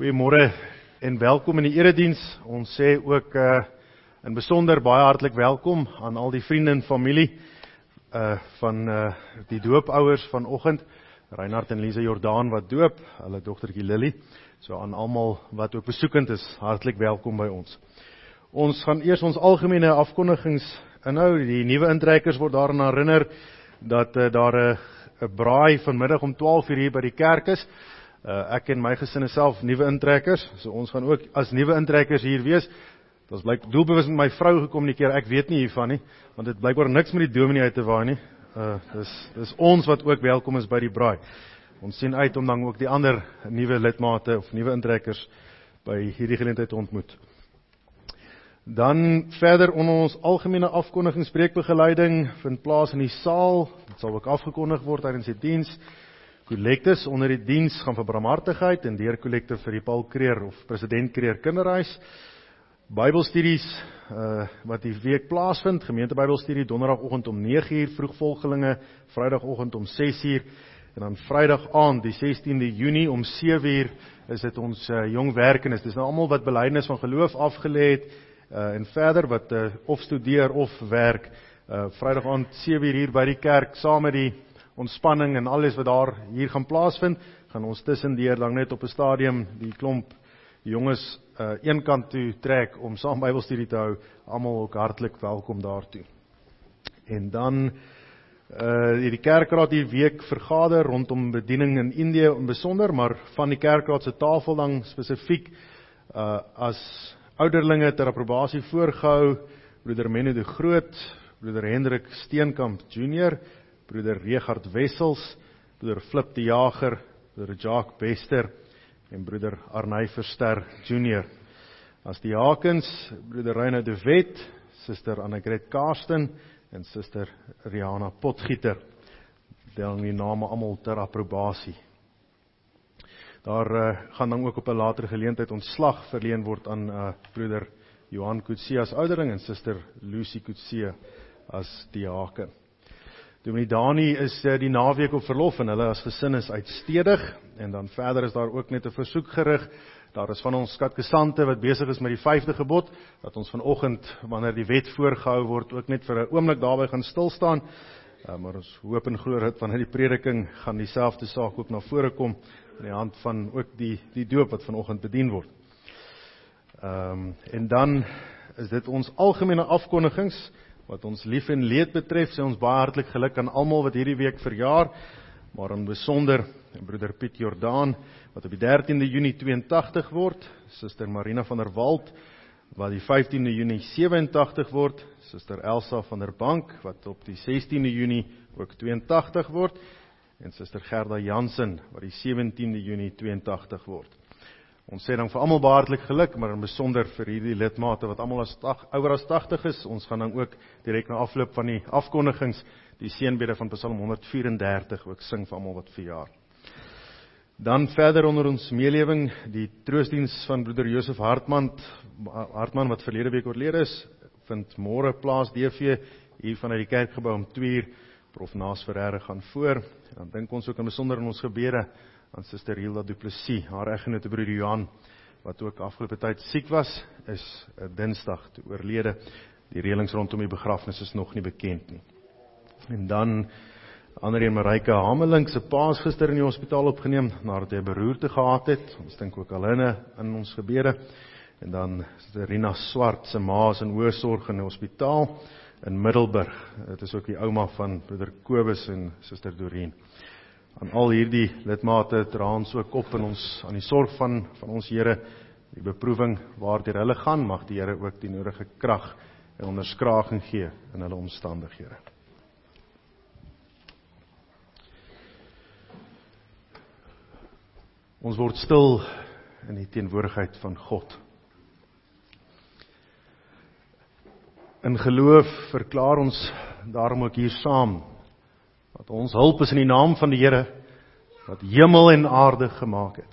Goeiemôre en welkom in die erediens. Ons sê ook uh in besonder baie hartlik welkom aan al die vriende en familie uh van uh die doopouers vanoggend, Reinhard en Lise Jordaan wat doop, hulle dogtertjie Lily. So aan almal wat ook besoekend is, hartlik welkom by ons. Ons gaan eers ons algemene afkondigings inhou. Die nuwe intrekkers word daaraan herinner dat uh, daar 'n uh, 'n braai vanmiddag om 12:00 hier by die kerk is. Uh, ek en my gesin is self nuwe intrekkers, so ons gaan ook as nuwe intrekkers hier wees. Ons blyk doelbewus met my vrou gekommunikeer. Ek weet nie hiervan nie, want dit blykbaar niks met die dominee uit te waai nie. Uh dis dis ons wat ook welkom is by die braai. Ons sien uit om dan ook die ander nuwe lidmate of nuwe intrekkers by hierdie geleentheid te ontmoet. Dan verder onder ons algemene afkondiging spreekbegeleiding vind plaas in die saal. Dit sal ook afgekondig word tydens die diens. Kollektes onder die diens gaan vir barmhartigheid en deur kollekte vir die Paul Kreer of President Kreer Kinderhuis. Bybelstudies uh wat die week plaasvind, gemeente Bybelstudie donderdagoggend om 9uur, vroegvolgelinge Vrydagoggend om 6uur en dan Vrydag aand die 16de Junie om 7uur is dit ons uh, jong werkendes. Dis nou almal wat belydenis van geloof afgelê het uh en verder wat uh, of studeer of werk. Uh Vrydag aand 7uur hier by die kerk saam met die ontspanning en alles wat daar hier gaan plaasvind, gaan ons tussendeur lank net op 'n stadium die klomp jonges uh een kant toe trek om saam Bybelstudie te hou. Almal ook hartlik welkom daartoe. En dan uh die kerkraad hier week vergader rondom bediening in Indië in besonder, maar van die kerkraad se tafel dan spesifiek uh as ouderlinge ter approbasie voorgehou broeder Menno de Groot, broeder Hendrik Steenkamp Junior broeder Regard Wessels, broeder Flip die Jager, broeder Jacques Bester en broeder Arnay Verster Junior. As die Hakens, broeder Reine de Wet, suster Annegret Karsten en suster Riana Potgieter. Deel die name almal ter approbasie. Daar uh, gaan dan ook op 'n later geleentheid ontslag verleen word aan uh, broeder Johan Kutsie as oudering en suster Lucy Kutsie as diaken. Dominee Dani is uh, die naweek op verlof en hulle as gesin is uitstedig en dan verder is daar ook net 'n versoek gerig. Daar is van ons skatgesante wat besig is met die 5de gebod dat ons vanoggend wanneer die wet voorgehou word ook net vir 'n oomblik daarby gaan stil staan. Uh, maar ons hoop en glo dat wanneer die prediking gaan dieselfde saak ook na vore kom in die hand van ook die die doop wat vanoggend bedien word. Ehm um, en dan is dit ons algemene afkondigings wat ons lief en leed betref, sê ons baie hartlik geluk aan almal wat hierdie week verjaar, maar in besonder broeder Piet Jordaan wat op die 13de Junie 82 word, suster Marina van der Walt wat die 15de Junie 87 word, suster Elsa van der Bank wat op die 16de Junie ook 82 word. En suster Gerda Jansen wat die 17de Junie 82 word. Ons sê dan vir almal baartlik geluk, maar in besonder vir hierdie lidmate wat almal as ouer as 80 is. Ons gaan dan ook direk na afloop van die afkondigings die seënbede van Psalm 134 ook sing vir almal wat verjaar. Dan verder onder ons meelewing die troostdiens van broeder Josef Hartman Hartman wat verlede week oorlede is, vind môre plaas DV hier vanuit die kerkgebou om 2uur prof Naas Ferreira gaan voor. Dan dink ons ook in besonder in ons gebede aan Suster Hilda Du Plessis, haar eggenote broer Johan wat ook afgelope tyd siek was, is 'n eh, Dinsdag te oorlede. Die reëlings rondom die begrafnis is nog nie bekend nie. En dan ander een Marika Hameling se paas gister in die hospitaal opgeneem nadat hy beroerte gehad het. Ons dink ook al hinne in ons gebede. En dan Suster Rina Swart se ma is in hoë sorg in die hospitaal in Middelburg. Dit is ook die ouma van broeder Kobus en Suster Doreen aan al hierdie lidmate dra ons ook op in ons aan die sorg van van ons Here die beproewing waardeur hulle gaan mag die Here ook die nodige krag en onderskraging gee in hulle omstandighede. Ons word stil in die teenwoordigheid van God. In geloof verklaar ons daarom ook hier saam ons hulp is in die naam van die Here wat hemel en aarde gemaak het.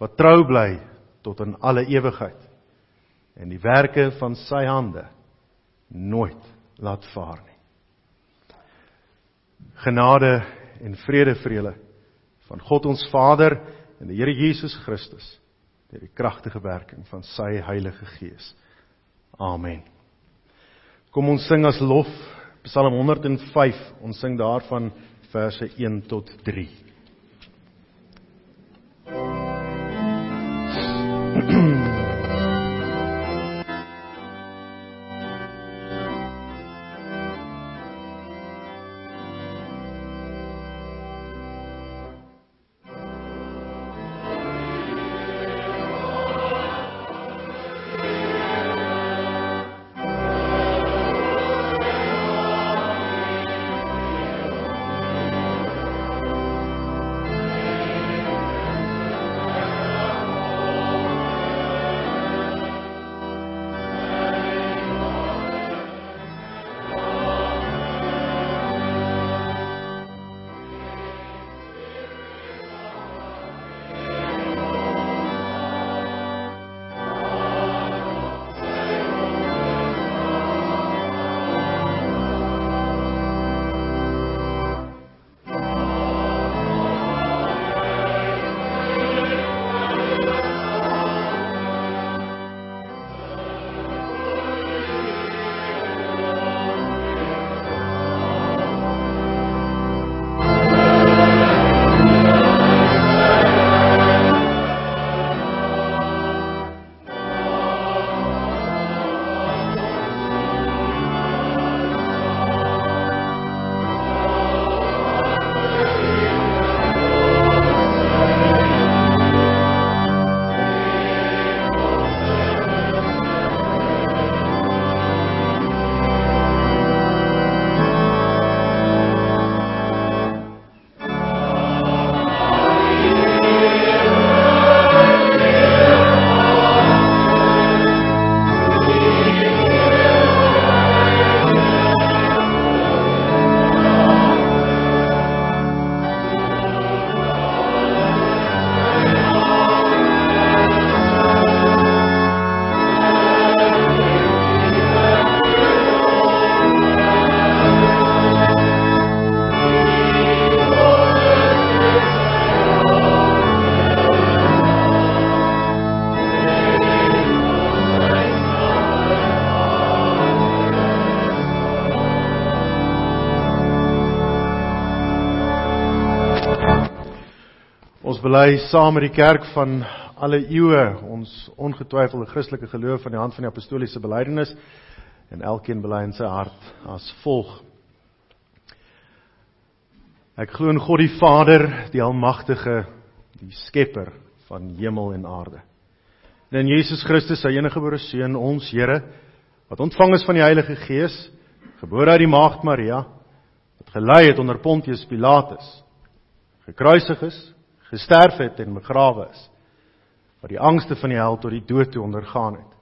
Wat trou bly tot in alle ewigheid en die werke van sy hande nooit laat vaar nie. Genade en vrede vir julle van God ons Vader en die Here Jesus Christus deur die kragtige werking van sy Heilige Gees. Amen. Kom ons sing as lof Psalm 105. Ons sing daarvan verse 1 tot 3. Bely saam met die kerk van alle eeue ons ongetwyfelde Christelike geloof van die hand van die apostoliese belydenis en elkeen bely in sy hart as volg. Ek glo in God die Vader, die almagtige, die skepper van hemel en aarde. En in Jesus Christus, sy eniggebore seun, ons Here, wat ontvang is van die Heilige Gees, gebore uit die maagd Maria, wat gelei het onder Pontius Pilatus, gekruisig is, gesterf het en begrawe is wat die angste van die hel tot die dood toe ondergaan het.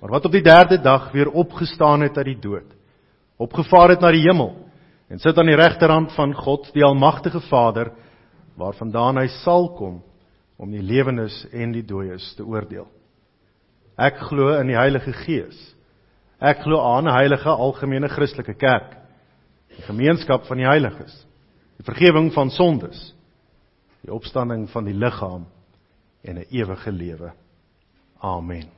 Maar wat op die derde dag weer opgestaan het uit die dood opgevaar het na die hemel en sit aan die regterhand van God die almagtige Vader waarvandaan hy sal kom om die lewendes en die dooies te oordeel. Ek glo in die Heilige Gees. Ek glo aan 'n heilige algemene Christelike kerk die gemeenskap van die heiliges die vergifnis van sondes die opstanding van die liggaam en 'n ewige lewe. Amen.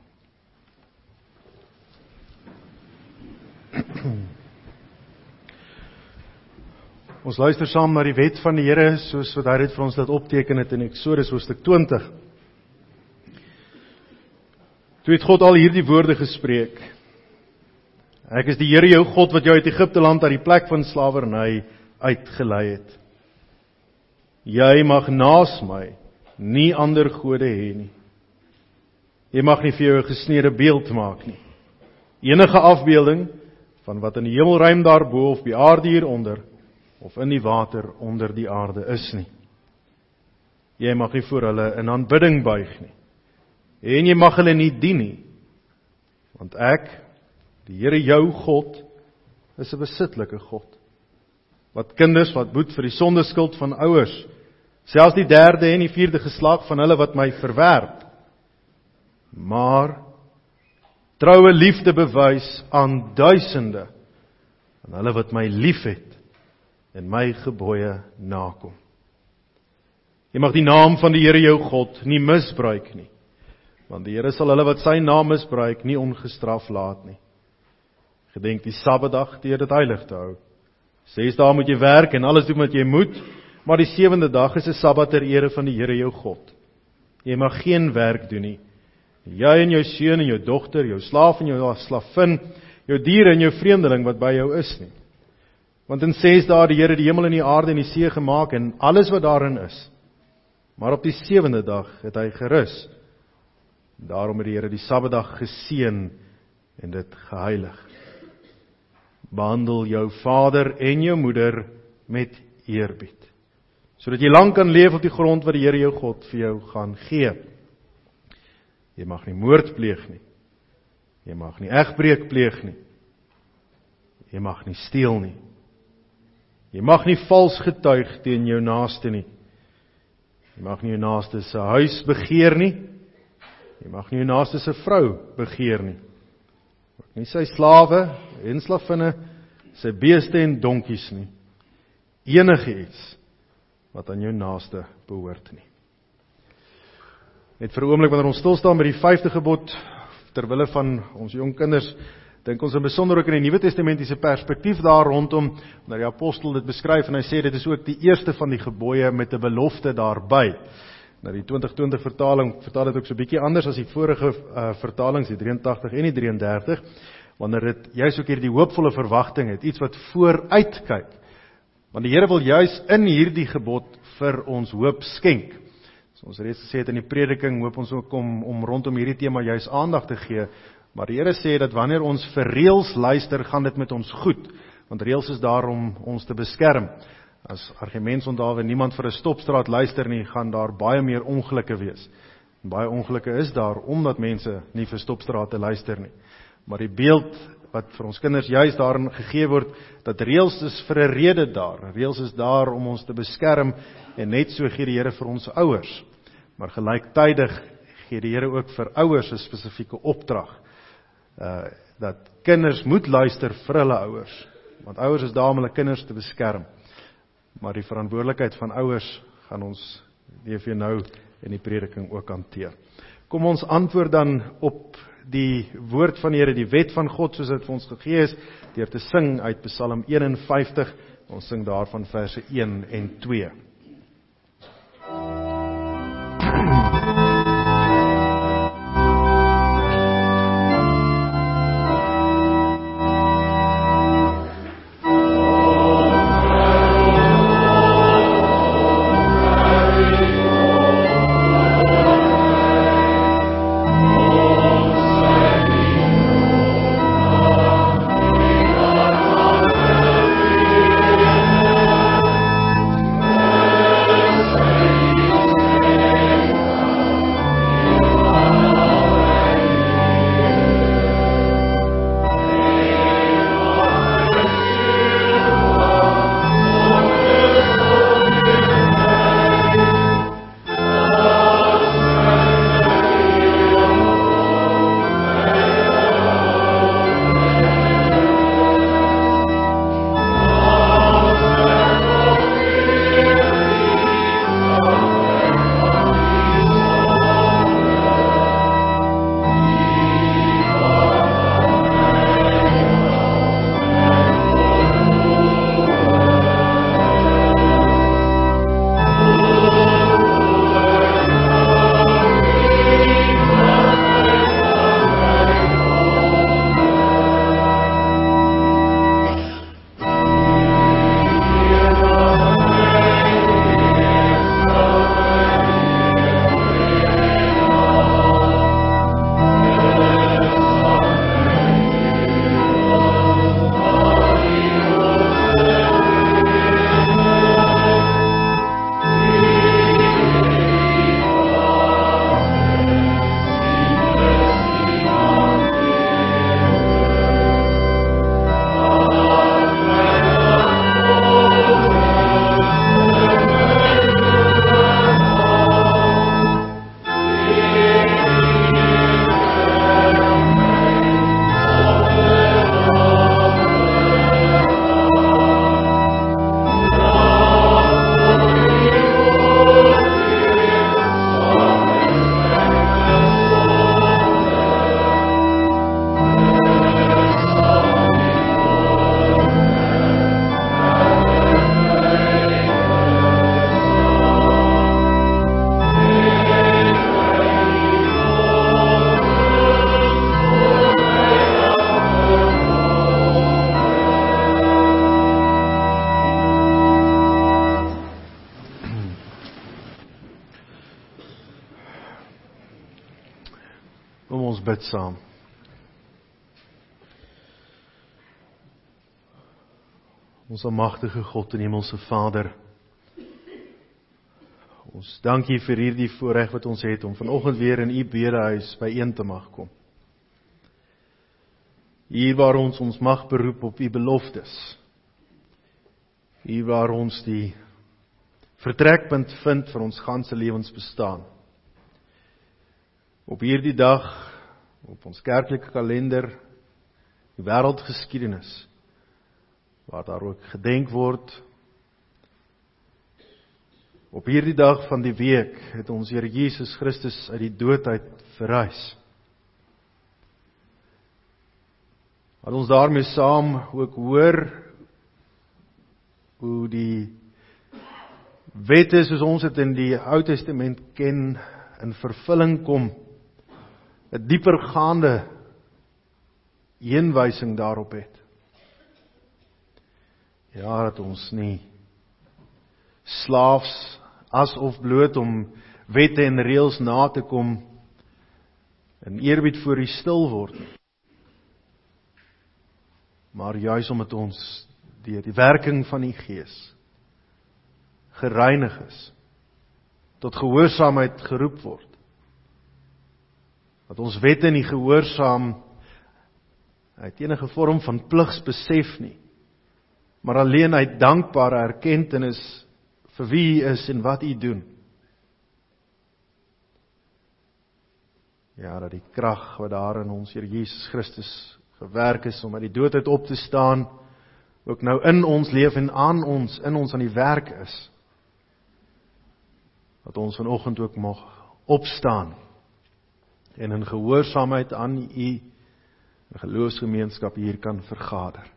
Ons luister saam na die wet van die Here soos wat hy dit vir ons laat opteken het in Eksodus hoofstuk 20. Toe het God al hierdie woorde gespreek. Ek is die Here jou God wat jou uit Egipte land uit die plek van slawerny uitgelei het. Jy mag naas my nie ander gode hê nie. Jy mag nie vir jou 'n gesneede beeld maak nie. Enige afbeelding van wat in die hemelruim daarbo of die aarde hieronder of in die water onder die aarde is nie. Jy mag nie voor hulle in aanbidding buig nie. En jy mag hulle nie dien nie. Want ek, die Here jou God, is 'n besitlike God wat kinders wat boet vir die sondeskuld van ouers selfs die derde en die vierde geslag van hulle wat my verwerp maar troue liefde bewys aan duisende aan hulle wat my liefhet en my gebooie nakom jy mag die naam van die Here jou God nie misbruik nie Want die Here sal hulle wat sy naam misbruik nie ongestraf laat nie. Gedenk die Sabbatdag deur dit heilig te hou. Ses dae moet jy werk en alles doen wat jy moet, maar die sewende dag is 'n Sabbat ter ere van die Here jou God. Jy mag geen werk doen nie. Jy en jou seun en jou dogter, jou slaaf en jou slavin, jou diere en jou vreemdeling wat by jou is nie. Want in 6 dae het die Here die hemel en die aarde en die see gemaak en alles wat daarin is. Maar op die sewende dag het hy gerus. Daarom het die Here die Sabbatdag geseën en dit geheilig. Behandel jou vader en jou moeder met eerbied sodat jy lank kan leef op die grond wat die Here jou God vir jou gaan gee. Jy mag nie moord pleeg nie. Jy mag nie egbreek pleeg nie. Jy mag nie steel nie. Jy mag nie vals getuig teen jou naaste nie. Jy mag nie jou naaste se huis begeer nie. Jy mag nie jou naaste se vrou begeer nie. Ook nie sy slawe en slavinne, sy beeste en donkies nie. Enige iets wat aan jou naaste behoort nie. Net vir 'n oomblik wanneer ons stil staan by die 5de gebod ter wille van ons jong kinders, dink ons in besonder ook in die Nuwe Testamentiese perspektief daar rondom wanneer die apostel dit beskryf en hy sê dit is ook die eerste van die gebooie met 'n belofte daarbey. Nou die 2020 vertaling vertaal dit ook so bietjie anders as die vorige uh, vertalings, die 83 en die 33, wanneer dit juis ook hierdie hoopvolle verwagting het, iets wat vooruitkyk. Want die Here wil juis in hierdie gebod vir ons hoop skenk. So ons reeds gesê het in die prediking hoop ons ook om om rondom hierdie tema juis aandag te gee. Maar die Here sê dat wanneer ons vir reëls luister, gaan dit met ons goed, want reëls is daar om ons te beskerm. As argument onthou niemand vir 'n stopstraat luister nie, gaan daar baie meer ongelukke wees. En baie ongelukke is daar omdat mense nie vir stopstrate luister nie. Maar die beeld wat vir ons kinders juis daarin gegee word dat reëls is vir 'n rede daar. Reëls is daar om ons te beskerm en net so gee die Here vir ons ouers Maar gelyktydig gee die Here ook vir ouers 'n spesifieke opdrag. Uh dat kinders moet luister vir hulle ouers, want ouers is daar om hulle kinders te beskerm. Maar die verantwoordelikheid van ouers gaan ons weer nou in die prediking ook hanteer. Kom ons antwoord dan op die woord van die Here, die wet van God soos dit vir ons gegee is deur te sing uit Psalm 51. Ons sing daarvan verse 1 en 2. Almagtige God en Hemelse Vader. Ons dankie vir hierdie voorreg wat ons het om vanoggend weer in U bedehuis byeen te mag kom. Hier waar ons ons mag beroep op U beloftes. Hier waar ons die vertrekpunt vind vir ons ganse lewensbestaan op hierdie dag op ons kerklike kalender die wêreldgeskiedenis waar daar ook gedenk word. Op hierdie dag van die week het ons Here Jesus Christus uit die dood uit verrys wat ons daarmee saam ook hoor hoe die wette soos ons dit in die Ou Testament ken in vervulling kom. 'n diepergaande heenwysing daarop het. Ja, dat ons nie slaafs asof bloot om wette en reëls na te kom in eerbied voor U stil word nie. Maar juis omdat ons deur die werking van die Gees gereinig is tot gehoorsaamheid geroep word dat ons wette nie gehoorsaam uit enige vorm van pligs besef nie maar alleen uit dankbare erkenning vir wie u is en wat u doen ja dat die krag wat daar in ons Here Jesus Christus gewerk is om uit die dood uit op te staan ook nou in ons leef en aan ons in ons aan die werk is dat ons vanoggend ook mag opstaan en in gehoorsaamheid aan u geloofsgemeenskap hier kan vergader.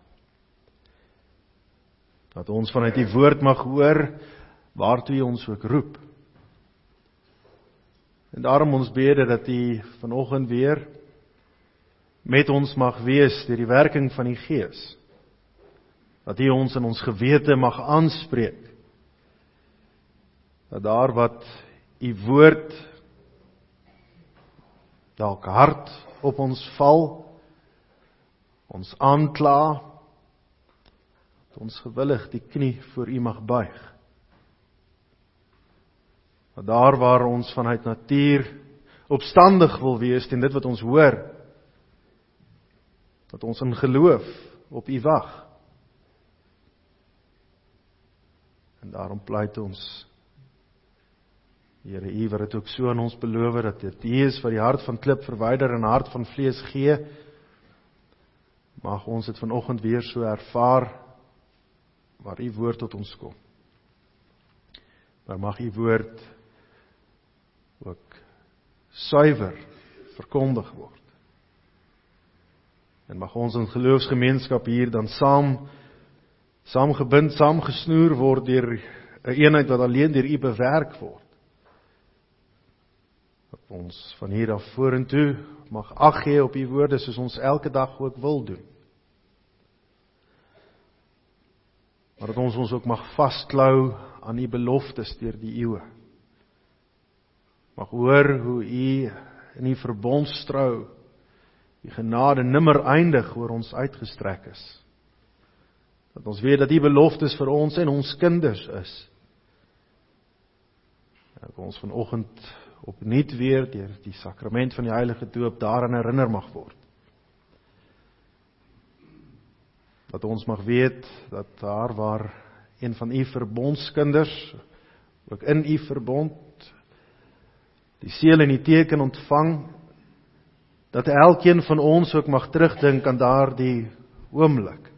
Dat ons vanuit die woord mag hoor waartoe u ons ook roep. En daarom ons bede dat u vanoggend weer met ons mag wees deur die werking van die Gees. Dat u ons in ons gewete mag aanspreek. Dat daar wat u woord dalk hard op ons val ons aankla dat ons gewillig die knie voor U mag buig dat daar waar ons vanuit natuur opstandig wil wees teen dit wat ons hoor dat ons in geloof op U wag en daarom pleit ons Here, U wat dit ook so aan ons beloof dat dit U is wat die hart van klip verwyder en hart van vlees gee. Mag ons dit vanoggend weer so ervaar waar U woord tot ons kom. Maar mag U woord ook suiwer verkondig word. En mag ons in geloofsgemeenskap hier dan saam saamgebind, saamgesnoer word deur 'n een eenheid wat alleen deur U bewerk word ons van hier af vorentoe mag ag gee op u woorde soos ons elke dag ook wil doen. Maar dat ons ons ook mag vasklou aan u beloftes deur die eeue. Mag hoor hoe u in u verbondstrou die genade nimmer eindig oor ons uitgestrek is. Dat ons weet dat u beloftes vir ons en ons kinders is. Dat ons vanoggend opnuut weer deur die sakrament van die heilige doop daaraan herinner mag word. Dat ons mag weet dat daar waar een van u verbondskinders ook in u verbond die seël en die teken ontvang dat elkeen van ons ook mag terugdink aan daardie oomblik.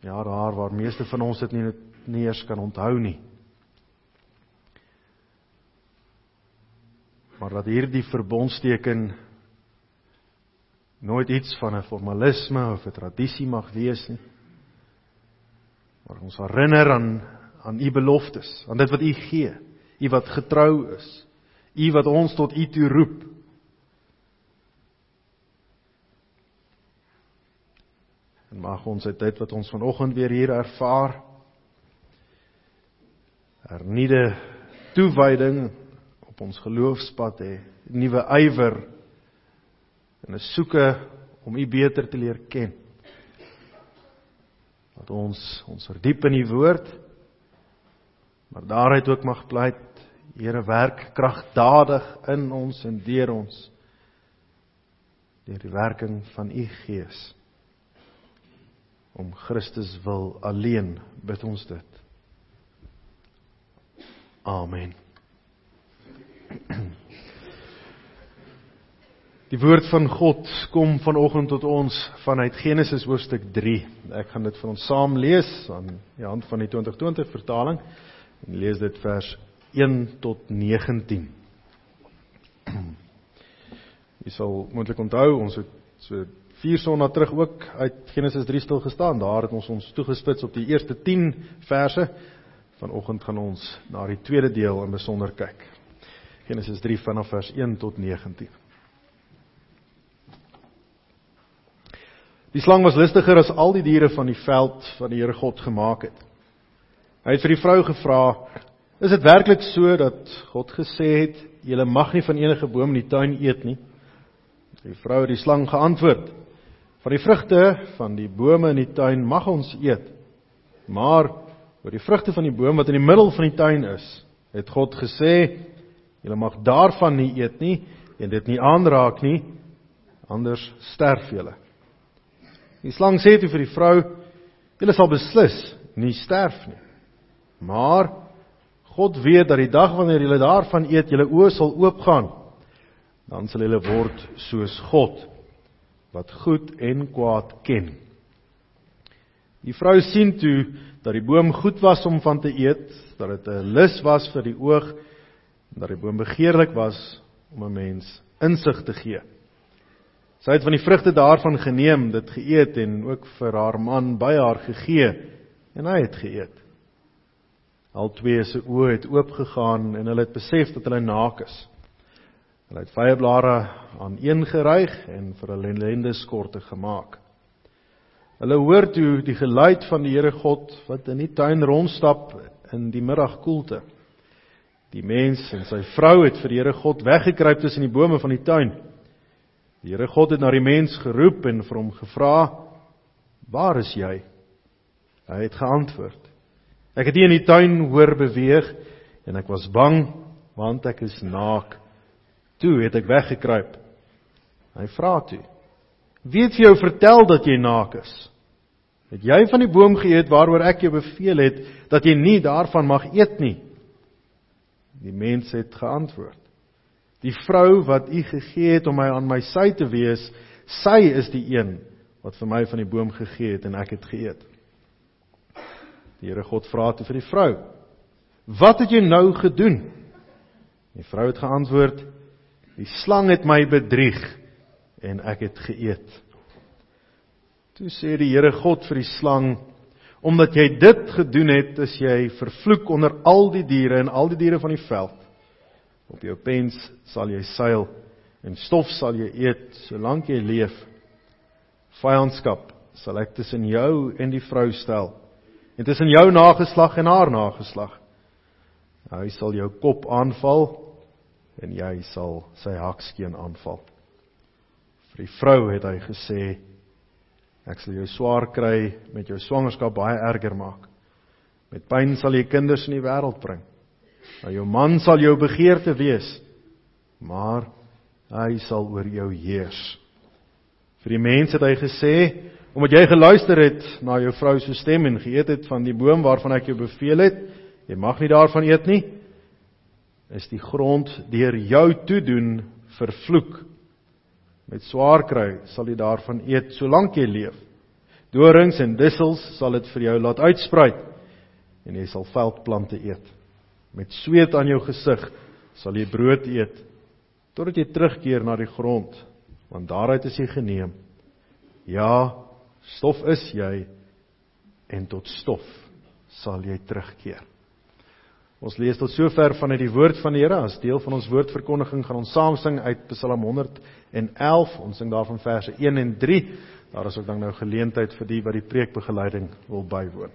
Ja, daar waar meeste van ons dit nie nie eers kan onthou nie. maar dat hierdie verbondsteken nooit iets van 'n formalisme of 'n tradisie mag wees nie. Maar ons herinner aan aan u beloftes, aan dit wat u gee, u wat getrou is, u wat ons tot u toe roep. En mag ons uit dit wat ons vanoggend weer hier ervaar, hernieude toewyding op ons geloofspad hê, nuwe ywer en 'n soeke om U beter te leer ken. Dat ons ons verdiep in die woord, maar daaruit ook mag pleit, Here werk kragtadig in ons en deur ons deur die werking van U Gees. Om Christus wil alleen bid ons dit. Amen. Die woord van God kom vanoggend tot ons vanuit Genesis hoofstuk 3. Ek gaan dit vir ons saam lees aan die hand van die 2020 vertaling en lees dit vers 1 tot 19. Jy sal moontlik onthou ons het so 4 sonnae terug ook uit Genesis 3 stil gestaan. Daar het ons ons toegespits op die eerste 10 verse. Vanoggend gaan ons na die tweede deel in besonder kyk. Genesis 3 vanaf vers 1 tot 19. Die slang was listiger as al die diere van die veld wat die Here God gemaak het. Hy het vir die vrou gevra: "Is dit werklik so dat God gesê het julle mag nie van enige boom in die tuin eet nie?" Die vrou het die slang geantwoord: "Van die vrugte van die bome in die tuin mag ons eet, maar oor die vrugte van die boom wat in die middel van die tuin is, het God gesê: julle mag daarvan nie eet nie en dit nie aanraak nie, anders sterf julle." Die slang sê toe vir die vrou: "Julle sal beslis nie sterf nie. Maar God weet dat die dag wanneer julle daarvan eet, julle oë sal oopgaan. Dan sal julle word soos God, wat goed en kwaad ken." Die vrou sien toe dat die boom goed was om van te eet, dat dit 'n lus was vir die oog en dat die boom begeerlik was om 'n mens insig te gee. Sy het van die vrugte daarvan geneem, dit geëet en ook vir haar man by haar gegee en hy het geëet. Al twee se oë het oopgegaan en hulle het besef dat hulle naak is. Hulle het vyeblare aan een geryg en vir hulle lendeskorte gemaak. Hulle hoor toe die geluid van die Here God wat in die tuin rondstap in die middagkoelte. Die mens en sy vrou het vir die Here God weggekruip tussen die bome van die tuin. Die Here God het na die mens geroep en vir hom gevra: "Waar is jy?" Hy het geantwoord: "Ek het hier in die tuin hoor beweeg en ek was bang want ek is naak. Toe het ek weggekruip." Hy vra toe: "Wie het vir jou vertel dat jy naak is? Het jy van die boom geëet waaroor ek jou beveel het dat jy nie daarvan mag eet nie?" Die mens het geantwoord: Die vrou wat u gegee het om my aan my sy te wees, sy is die een wat vir my van die boom gegee het en ek het geëet. Die Here God vra toe vir die vrou: "Wat het jy nou gedoen?" Die vrou het geantwoord: "Die slang het my bedrieg en ek het geëet." Toe sê die Here God vir die slang: "Omdat jy dit gedoen het, is jy vervloek onder al die diere en al die diere van die veld. Op jou pens sal jy seil en stof sal jy eet solank jy leef. Vyandskap sal ek tussen jou en die vrou stel en tussen jou nageslag en haar nageslag. Hy sal jou kop aanval en jy sal sy hakskeen aanval. Vir die vrou het hy gesê ek sal jou swaar kry met jou swangerskap baie erger maak. Met pyn sal jy kinders in die wêreld bring. Nou jou man sal jou begeerte wees, maar hy sal oor jou heers. Vir die mense het hy gesê, omdat jy geluister het na jou vrou se stem en geëet het van die boom waarvan ek jou beveel het, jy mag nie daarvan eet nie, is die grond deur jou toedoen vervloek. Met swaar kry sal jy daarvan eet solank jy leef. Dorings en dussels sal dit vir jou laat uitsprei en jy sal veldplante eet. Met sweet aan jou gesig sal jy brood eet totdat jy terugkeer na die grond, want daaruit is jy geneem. Ja, stof is jy en tot stof sal jy terugkeer. Ons lees tot sover vanuit die woord van die Here as deel van ons woordverkondiging gaan ons saam sing uit Psalm 111. Ons sing daarvan verse 1 en 3. Daar is ook dan nou geleentheid vir die wat die preekbegeleiding wil bywoon.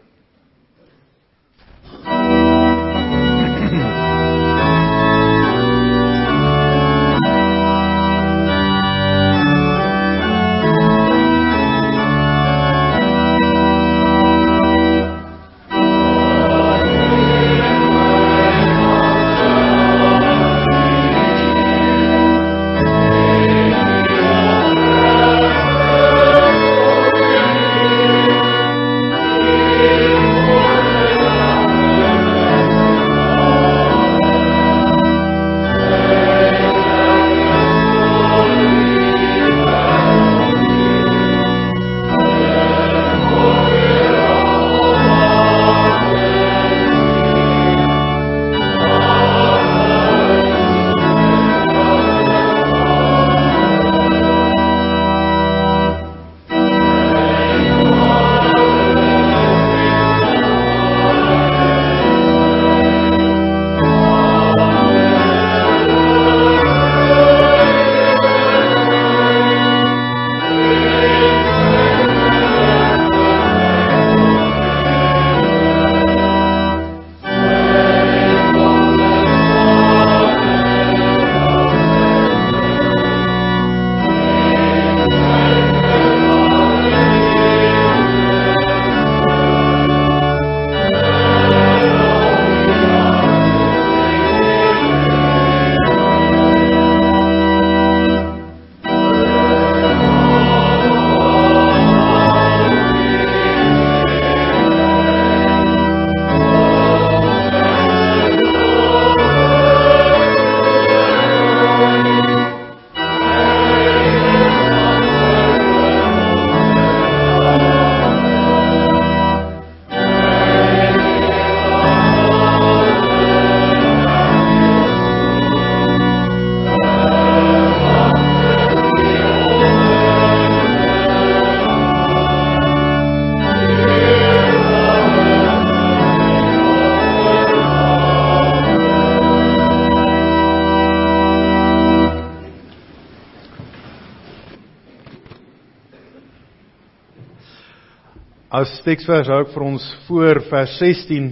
As teksvers hou ek vir ons voor vers 16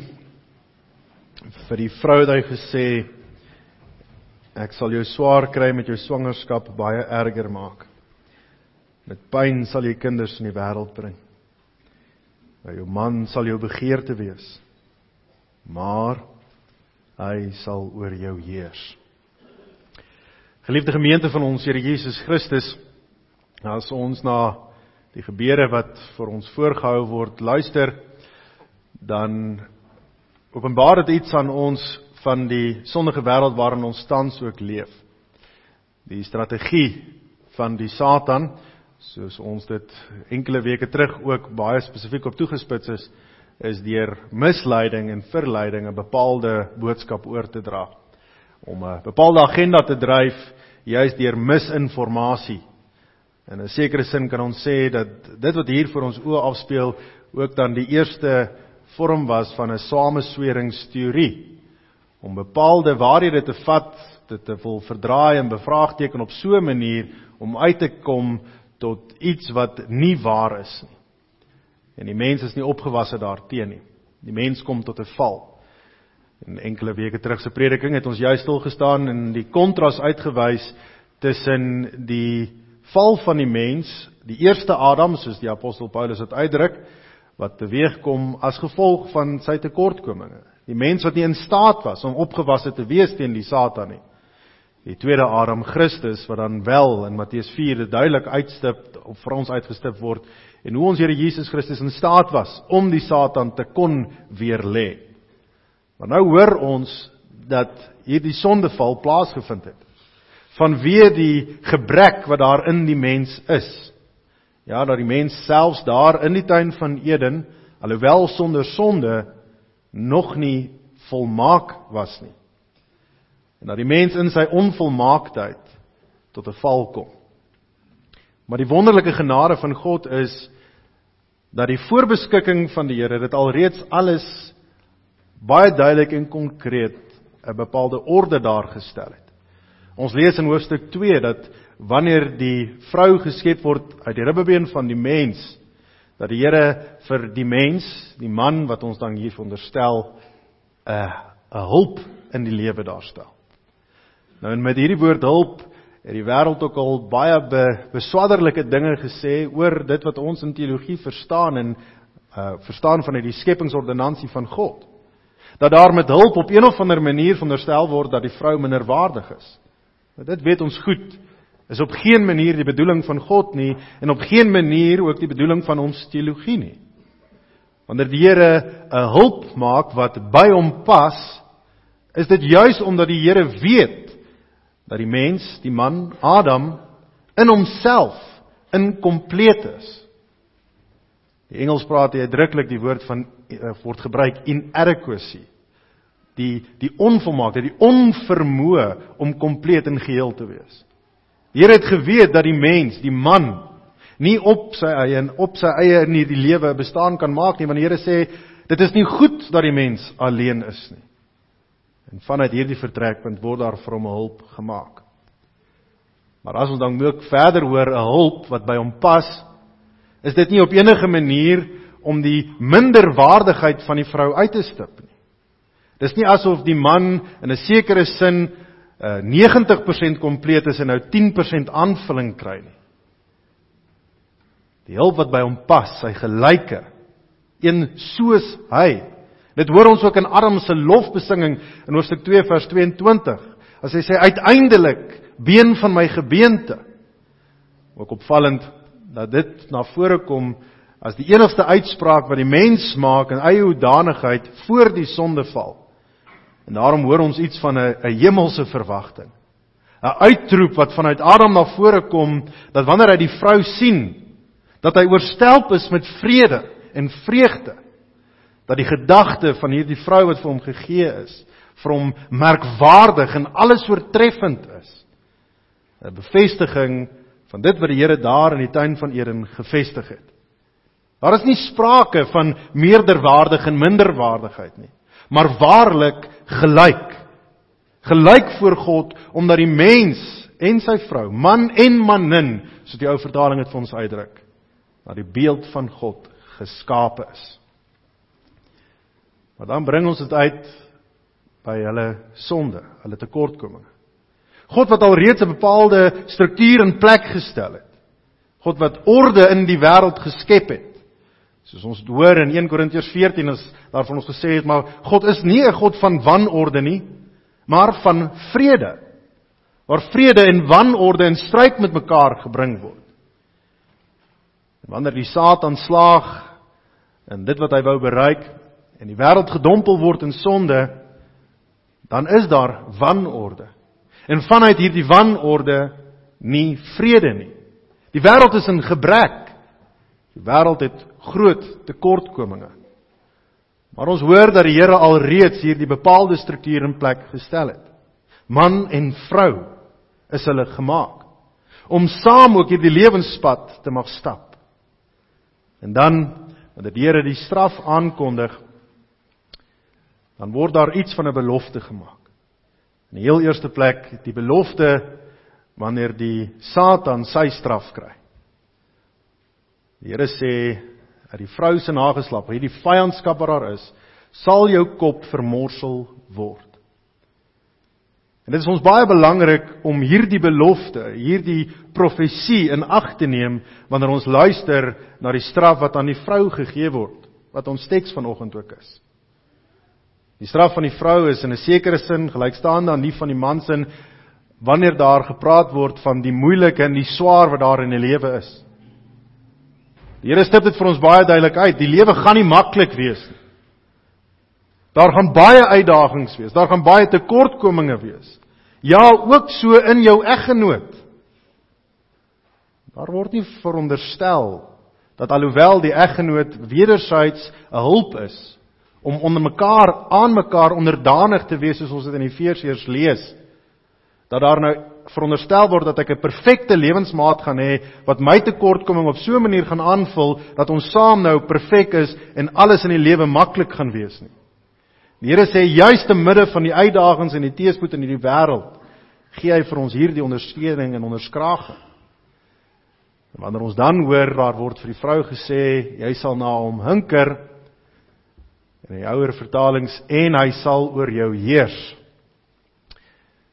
vir die vrou wat hy gesê ek sal jou swaar kry met jou swangerskap baie erger maak. Met pyn sal jy kinders in die wêreld bring. By jou man sal jou begeerte wees. Maar hy sal oor jou heers. Geliefde gemeente van ons Here Jesus Christus, as ons na die gebeure wat vir ons voorgehou word luister dan openbaar dit iets aan ons van die sondige wêreld waarin ons tans ook leef. Die strategie van die Satan soos ons dit enkele weke terug ook baie spesifiek op toegespits is is deur misleiding en verleiding 'n bepaalde boodskap oor te dra om 'n bepaalde agenda te dryf juis deur misinformasie In 'n sekere sin kan ons sê dat dit wat hier vir ons oë afspeel ook dan die eerste vorm was van 'n samesweringsteorie om bepaalde waarhede te vat, dit te wil verdraai en bevraagteken op so 'n manier om uit te kom tot iets wat nie waar is nie. En die mens is nie opgewasse daarteenoor nie. Die mens kom tot 'n val. In enkele weke terug se prediking het ons juist stil gestaan en die kontras uitgewys tussen die val van die mens, die eerste Adam soos die apostel Paulus dit uitdruk, wat teweegkom as gevolg van sy tekortkominge. Die mens wat nie in staat was om opgewasse te wees teen die Satan nie. Die tweede Adam Christus wat dan wel in Matteus 4 duidelik uitstip of vir ons uitgestip word en hoe ons Here Jesus Christus in staat was om die Satan te kon weerlê. Maar nou hoor ons dat hierdie sondeval plaasgevind het vanweë die gebrek wat daar in die mens is. Ja, dat die mens selfs daar in die tuin van Eden, alhoewel sonder sonde, nog nie volmaak was nie. En dat die mens in sy onvolmaaktheid tot 'n val kom. Maar die wonderlike genade van God is dat die voorbeskikking van die Here dit alreeds alles baie duidelik en konkreet 'n bepaalde orde daar gestel het. Ons lees in hoofstuk 2 dat wanneer die vrou geskep word uit die ribbebeen van die mens, dat die Here vir die mens, die man wat ons dan hier veronderstel, 'n uh, 'n hulp in die lewe daarstel. Nou en met hierdie woord hulp het die wêreld ook al baie be, beswaarderlike dinge gesê oor dit wat ons in teologie verstaan en uh verstaan vanuit die skepingsordonnansie van God. Dat daar met hulp op een of ander manier veronderstel word dat die vrou minderwaardig is. Maar dit weet ons goed is op geen manier die bedoeling van God nie en op geen manier ook die bedoeling van ons teologie nie. Wanneer die Here 'n hulp maak wat by hom pas, is dit juis omdat die Here weet dat die mens, die man Adam in homself inkompleet is. Die Engels praat hier uitdruklik die woord van uh, word gebruik inadequacy die die onvolmaaktheid, die onvermoë om kompleet en geheel te wees. Die Here het geweet dat die mens, die man, nie op sy eie en op sy eie in hierdie lewe bestaan kan maak nie, want die Here sê dit is nie goed dat die mens alleen is nie. En vanuit hierdie vertrekpunt word daar vir hom 'n hulp gemaak. Maar as ons dan ook verder hoor 'n hulp wat by hom pas, is dit nie op enige manier om die minderwaardigheid van die vrou uit te stip nie. Dis nie asof die man in 'n sekere sin uh, 90% kompleet is en nou 10% aanvulling kry nie. Die hulp wat by hom pas, sy gelyke, een soos hy. Dit hoor ons ook in Adam se lofbesinging in Hoofstuk 2 vers 22. As hy sê uiteindelik been van my gebeente. Ook opvallend dat dit na vore kom as die enigste uitspraak wat die mens maak in eie hoedanigheid voor die sondeval. En daarom hoor ons iets van 'n 'n hemelse verwagting. 'n uitroep wat vanuit Adam na vore kom dat wanneer hy die vrou sien, dat hy oorstelp is met vrede en vreugde. Dat die gedagte van hierdie vrou wat vir hom gegee is, vir hom merkwaardig en alles oortreffend is. 'n Bevestiging van dit wat die Here daar in die tuin van Eden gevestig het. Daar is nie sprake van meerderwaardig en minderwaardigheid nie, maar waarlik gelyk. Gelyk voor God omdat die mens en sy vrou, man en manin, soos die ou vertaling dit vir ons uitdruk, na die beeld van God geskape is. Maar dan bring ons dit uit by hulle sonde, hulle tekortkominge. God wat alreeds 'n bepaalde struktuur in plek gestel het. God wat orde in die wêreld geskep het. Soos ons hoor in 1 Korintiërs 14 is daarvan ons gesê het, maar God is nie 'n God van wanorde nie, maar van vrede. Waar vrede en wanorde in stryd met mekaar gebring word. En wanneer die Satan slaag in dit wat hy wou bereik en die wêreld gedompel word in sonde, dan is daar wanorde. En vanuit hierdie wanorde nie vrede nie. Die wêreld is in gebrek. Die wêreld het groot tekortkominge. Maar ons hoor dat die Here alreeds hierdie bepaalde struktuur in plek gestel het. Man en vrou is hulle gemaak om saam ook hierdie lewenspad te mag stap. En dan wanneer die Here die straf aankondig, dan word daar iets van 'n belofte gemaak. In die heel eerste plek die belofte wanneer die Satan sy straf kry. Die Here sê dat die vrou se nageslag, hierdie vyandskap wat daar is, sal jou kop vermorsel word. En dit is ons baie belangrik om hierdie belofte, hierdie profesie in ag te neem wanneer ons luister na die straf wat aan die vrou gegee word, wat ons teks vanoggend ook is. Die straf van die vrou is in 'n sekere sin gelykstaande aan die van die man se wanneer daar gepraat word van die moeilike en die swaar wat daar in die lewe is. Die Here stip dit vir ons baie duidelik uit. Die lewe gaan nie maklik wees nie. Daar gaan baie uitdagings wees. Daar gaan baie tekortkominge wees. Ja, ook so in jou eggenoot. Daar word nie veronderstel dat alhoewel die eggenoot wedersyds 'n hulp is, om onder mekaar aan mekaar onderdanig te wees soos ons dit in Efesiërs lees dat daar nou veronderstel word dat ek 'n perfekte lewensmaat gaan hê wat my tekortkoming op so 'n manier gaan aanvul dat ons saam nou perfek is en alles in die lewe maklik gaan wees nie. Die Here sê juis te midde van die uitdagings en die teëspoed in hierdie wêreld gee hy vir ons hierdie ondersteuning en onderskraging. En wanneer ons dan hoor daar word vir die vrou gesê jy sal na hom hinker in die ouer vertalings en hy sal oor jou heers.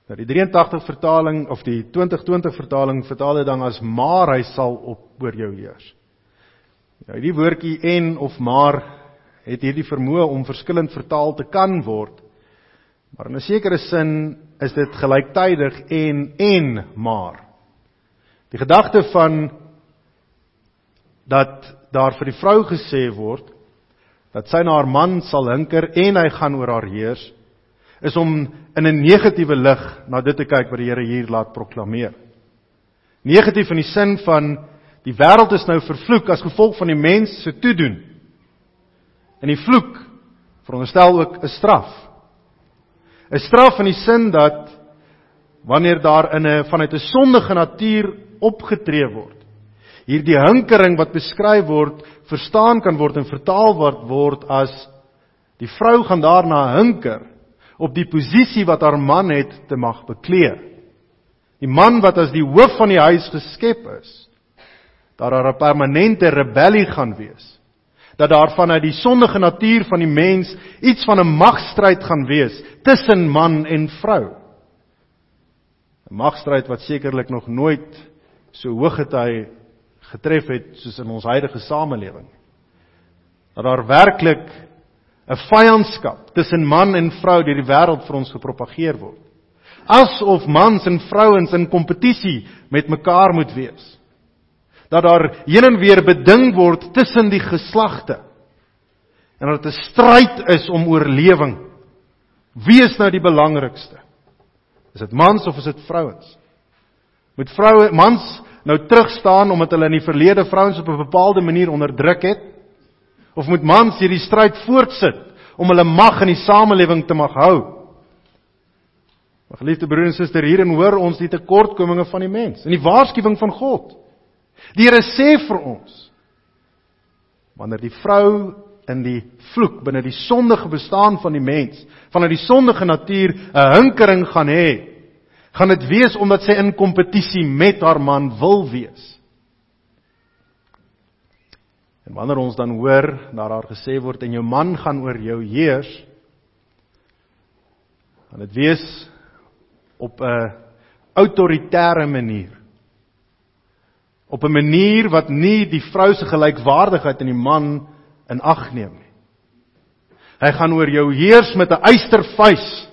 Nou die 83 vertaling of die 2020 vertaling vertaal dit dan as maar hy sal op oor jou heers. Nou die woordjie en of maar het hierdie vermoë om verskillend vertaal te kan word. Maar in 'n sekere sin is dit gelyktydig en en maar. Die gedagte van dat daar vir die vrou gesê word dat sy na haar man sal hinker en hy gaan oor haar heers is om in 'n negatiewe lig na dit te kyk wat die Here hier laat proklameer. Negatief in die sin van die wêreld is nou vervloek as gevolg van die mens se toedoen. En die vloek veronderstel ook 'n straf. 'n Straf in die sin dat wanneer daar in 'n vanuit 'n sondige natuur opgetree word, hierdie hinkering wat beskryf word verstaan kan word en vertaal word word as die vrou gaan daarna hinker op die posisie wat haar man het te mag beklee. Die man wat as die hoof van die huis geskep is, dat daar 'n permanente rebellie gaan wees. Dat daar vanuit die sondige natuur van die mens iets van 'n magstryd gaan wees tussen man en vrou. 'n Magstryd wat sekerlik nog nooit so hoog het hy getref het soos in ons huidige samelewing. Dat daar werklik 'n vyandskap tussen man en vrou deur die wêreld vir ons gepropageer word. Asof mans en vrouens in kompetisie met mekaar moet wees. Dat daar heen en weer beding word tussen die geslagte. En dat dit 'n stryd is om oorlewing. Wie is nou die belangrikste? Is dit mans of is dit vrouens? Moet vroue mans nou terugstaan omdat hulle in die verlede vrouens op 'n bepaalde manier onderdruk het? Of moet mans hierdie stryd voortsit om hulle mag in die samelewing te mag hou? Maar geliefde broer en suster, hierin hoor ons die tekortkominge van die mens en die waarskuwing van God. Die Here sê vir ons wanneer die vrou in die vloek binne die sondige bestaan van die mens, vanuit die sondige natuur 'n hinkering gaan hê, gaan dit wees omdat sy in kompetisie met haar man wil wees. En wanneer ons dan hoor dat daar gesê word en jou man gaan oor jou heers, gaan dit wees op 'n autoritaire manier. Op 'n manier wat nie die vrou se gelykwaardigheid in die man in ag neem nie. Hy gaan oor jou heers met 'n eystervuis.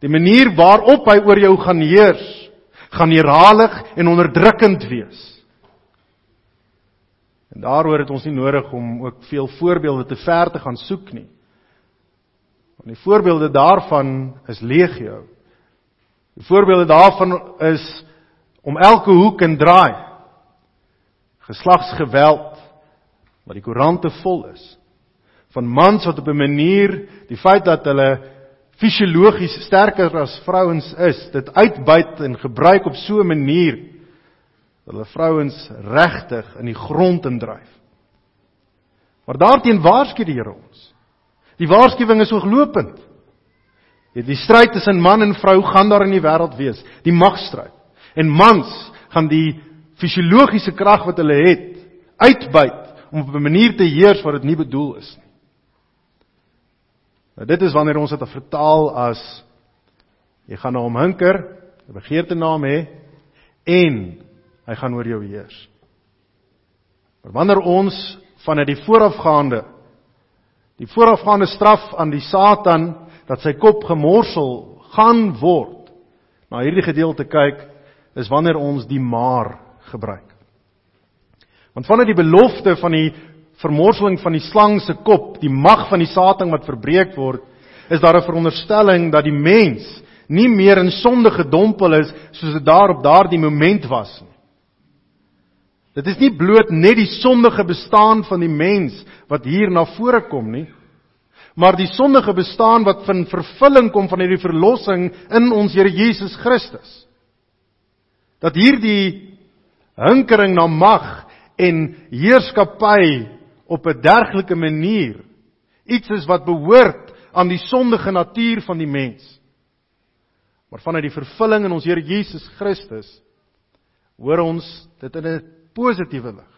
Die manier waarop hy oor jou gaan heers, gaan hieralig en onderdrukkend wees. En daaroor het ons nie nodig om ook veel voorbeelde te ver te gaan soek nie. Want die voorbeelde daarvan is legio. Die voorbeelde daarvan is om elke hoek en draai. Geslagsgeweld wat die koerante vol is van mans wat op 'n manier die feit dat hulle fisiologies sterker as vrouens is, dit uitbuit en gebruik op so 'n manier hulle vrouens regtig in die grond indryf. Maar daarteen waarsku die Here ons. Die waarskuwing is ooglopend. Die stryd tussen man en vrou gaan daar in die wêreld wees, die magstryd. En mans gaan die fisiologiese krag wat hulle het uitbuit om op 'n manier te heers wat dit nie bedoel is nie. Nou dit is wanneer ons dit vertaal as jy gaan na hom hinker, 'n begeerte na hom hê en hy gaan oor jou heers. Maar wanneer ons vanuit die voorafgaande die voorafgaande straf aan die Satan dat sy kop gemorsel gaan word na hierdie gedeelte kyk is wanneer ons die maar gebruik. Want vanuit die belofte van die vermorseling van die slang se kop, die mag van die Satan wat verbreek word, is daar 'n veronderstelling dat die mens nie meer in sonde gedompel is soos dit daar op daardie moment was nie. Dit is nie bloot net die sondige bestaan van die mens wat hier na vore kom nie, maar die sondige bestaan wat van vervulling kom van hierdie verlossing in ons Here Jesus Christus. Dat hierdie hinkering na mag en heerskappy op 'n dergelike manier iets is wat behoort aan die sondige natuur van die mens. Maar vanuit die vervulling in ons Here Jesus Christus hoor ons dit in 'n positiewe lig.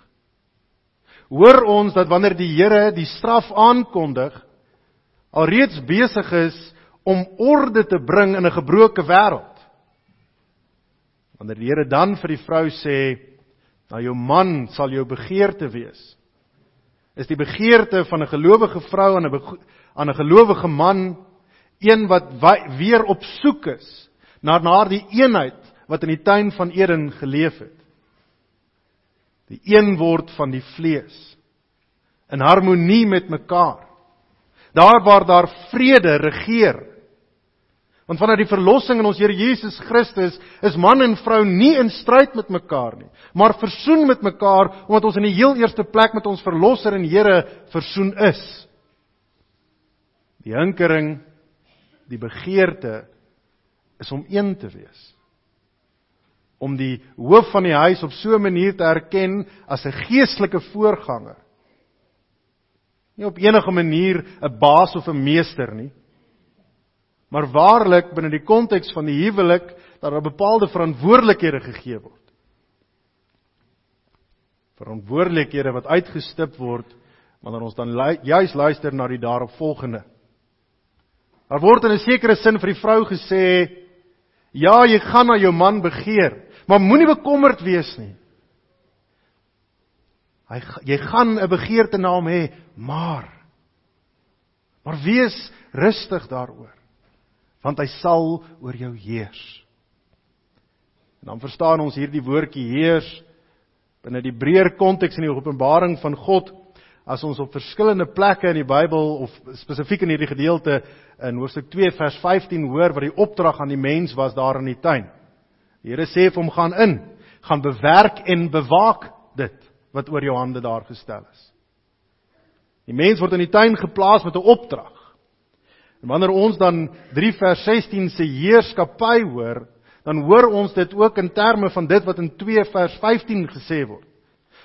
Hoor ons dat wanneer die Here die straf aankondig, alreeds besig is om orde te bring in 'n gebroke wêreld. Wanneer die Here dan vir die vrou sê, "Na jou man sal jou begeerte wees." is die begeerte van 'n gelowige vrou aan 'n aan 'n gelowige man een wat weer op soek is na na die eenheid wat in die tuin van Eden geleef het. Die een word van die vlees in harmonie met mekaar. Daar waar daar vrede regeer, Want vanuit die verlossing in ons Here Jesus Christus is man en vrou nie in stryd met mekaar nie, maar versoen met mekaar omdat ons in die heel eerste plek met ons verlosser en Here versoen is. Die hinkering, die begeerte is om een te wees. Om die hoof van die huis op so 'n manier te erken as 'n geestelike voorganger. Nie op enige manier 'n baas of 'n meester nie maar waarlik binne die konteks van die huwelik dat daar bepaalde verantwoordelikhede gegee word. Verantwoordelikhede wat uitgestip word wanneer ons dan juis luister na die daaropvolgende. Daar word in 'n sekere sin vir die vrou gesê: "Ja, jy gaan na jou man begeer, maar moenie bekommerd wees nie. Hy jy gaan 'n begeerte na hom hê, maar maar wees rustig daaroor want hy sal oor jou heers. En dan verstaan ons hierdie woordjie heers binne die breër konteks in die openbaring van God as ons op verskillende plekke in die Bybel of spesifiek in hierdie gedeelte in hoofstuk 2 vers 15 hoor wat die opdrag aan die mens was daar in die tuin. Die Here sê vir hom gaan in, gaan bewerk en bewaak dit wat oor jou hande daar gestel is. Die mens word in die tuin geplaas met 'n opdrag. En wanneer ons dan 3 vers 16 se heerskappy hoor, dan hoor ons dit ook in terme van dit wat in 2 vers 15 gesê word.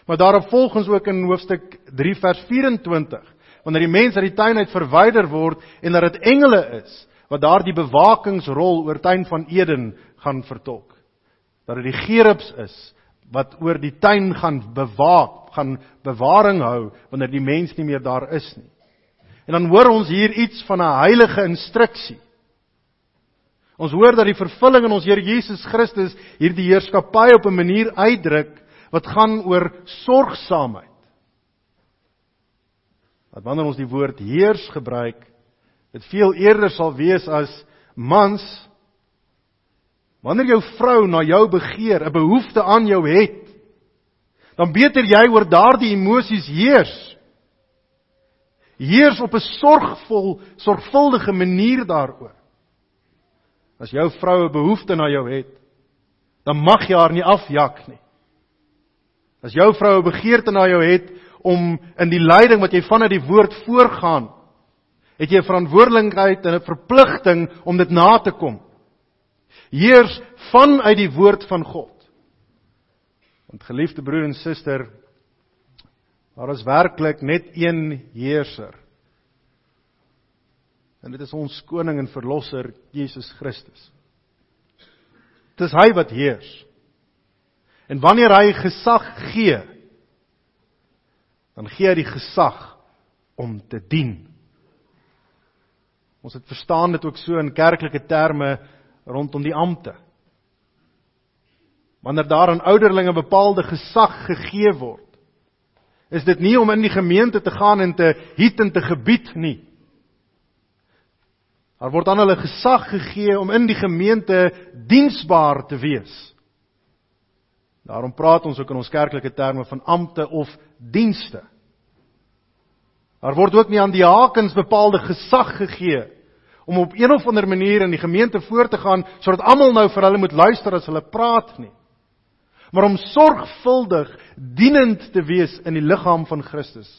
Maar daarop volgens ook in hoofstuk 3 vers 24, wanneer die mens uit die tuin uit verwyder word en dat dit engele is wat daardie bewakingsrol oor tuin van Eden gaan vertolk. Dat dit die gerubs is wat oor die tuin gaan bewaak, gaan bewaring hou wanneer die mens nie meer daar is nie. En dan hoor ons hier iets van 'n heilige instruksie. Ons hoor dat die vervulling in ons Here Jesus Christus hierdie heerskappy op 'n manier uitdruk wat gaan oor sorgsaamheid. Dat wanneer ons die woord heers gebruik, dit veel eerder sal wees as mans wanneer jou vrou na jou begeer, 'n behoefte aan jou het, dan beter jy oor daardie emosies heers. Heers op 'n sorgvol, sorgvuldige manier daaroor. As jou vrou 'n behoefte na jou het, dan mag jy haar nie afjak nie. As jou vrou 'n begeerte na jou het om in die leiding wat jy vanuit die woord voorgaan, het jy 'n verantwoordelikheid en 'n verpligting om dit na te kom. Heers vanuit die woord van God. Want geliefde broer en suster, daar is werklik net een heerser. En dit is ons koning en verlosser Jesus Christus. Dit is hy wat heers. En wanneer hy gesag gee, dan gee hy die gesag om te dien. Ons het verstaan dit ook so in kerklike terme rondom die ampte. Wanneer daar aan ouderlinge bepaalde gesag gegee word, is dit nie om in die gemeente te gaan en te hiet en te gebied nie. Daar word aan hulle gesag gegee om in die gemeente diensbaar te wees. Daarom praat ons ook in ons kerklike terme van ampte of dienste. Daar word ook nie aan die hakens bepaalde gesag gegee om op een of ander manier in die gemeente voort te gaan sodat almal nou vir hulle moet luister as hulle praat nie. Maar om sorgvuldig dienend te wees in die liggaam van Christus.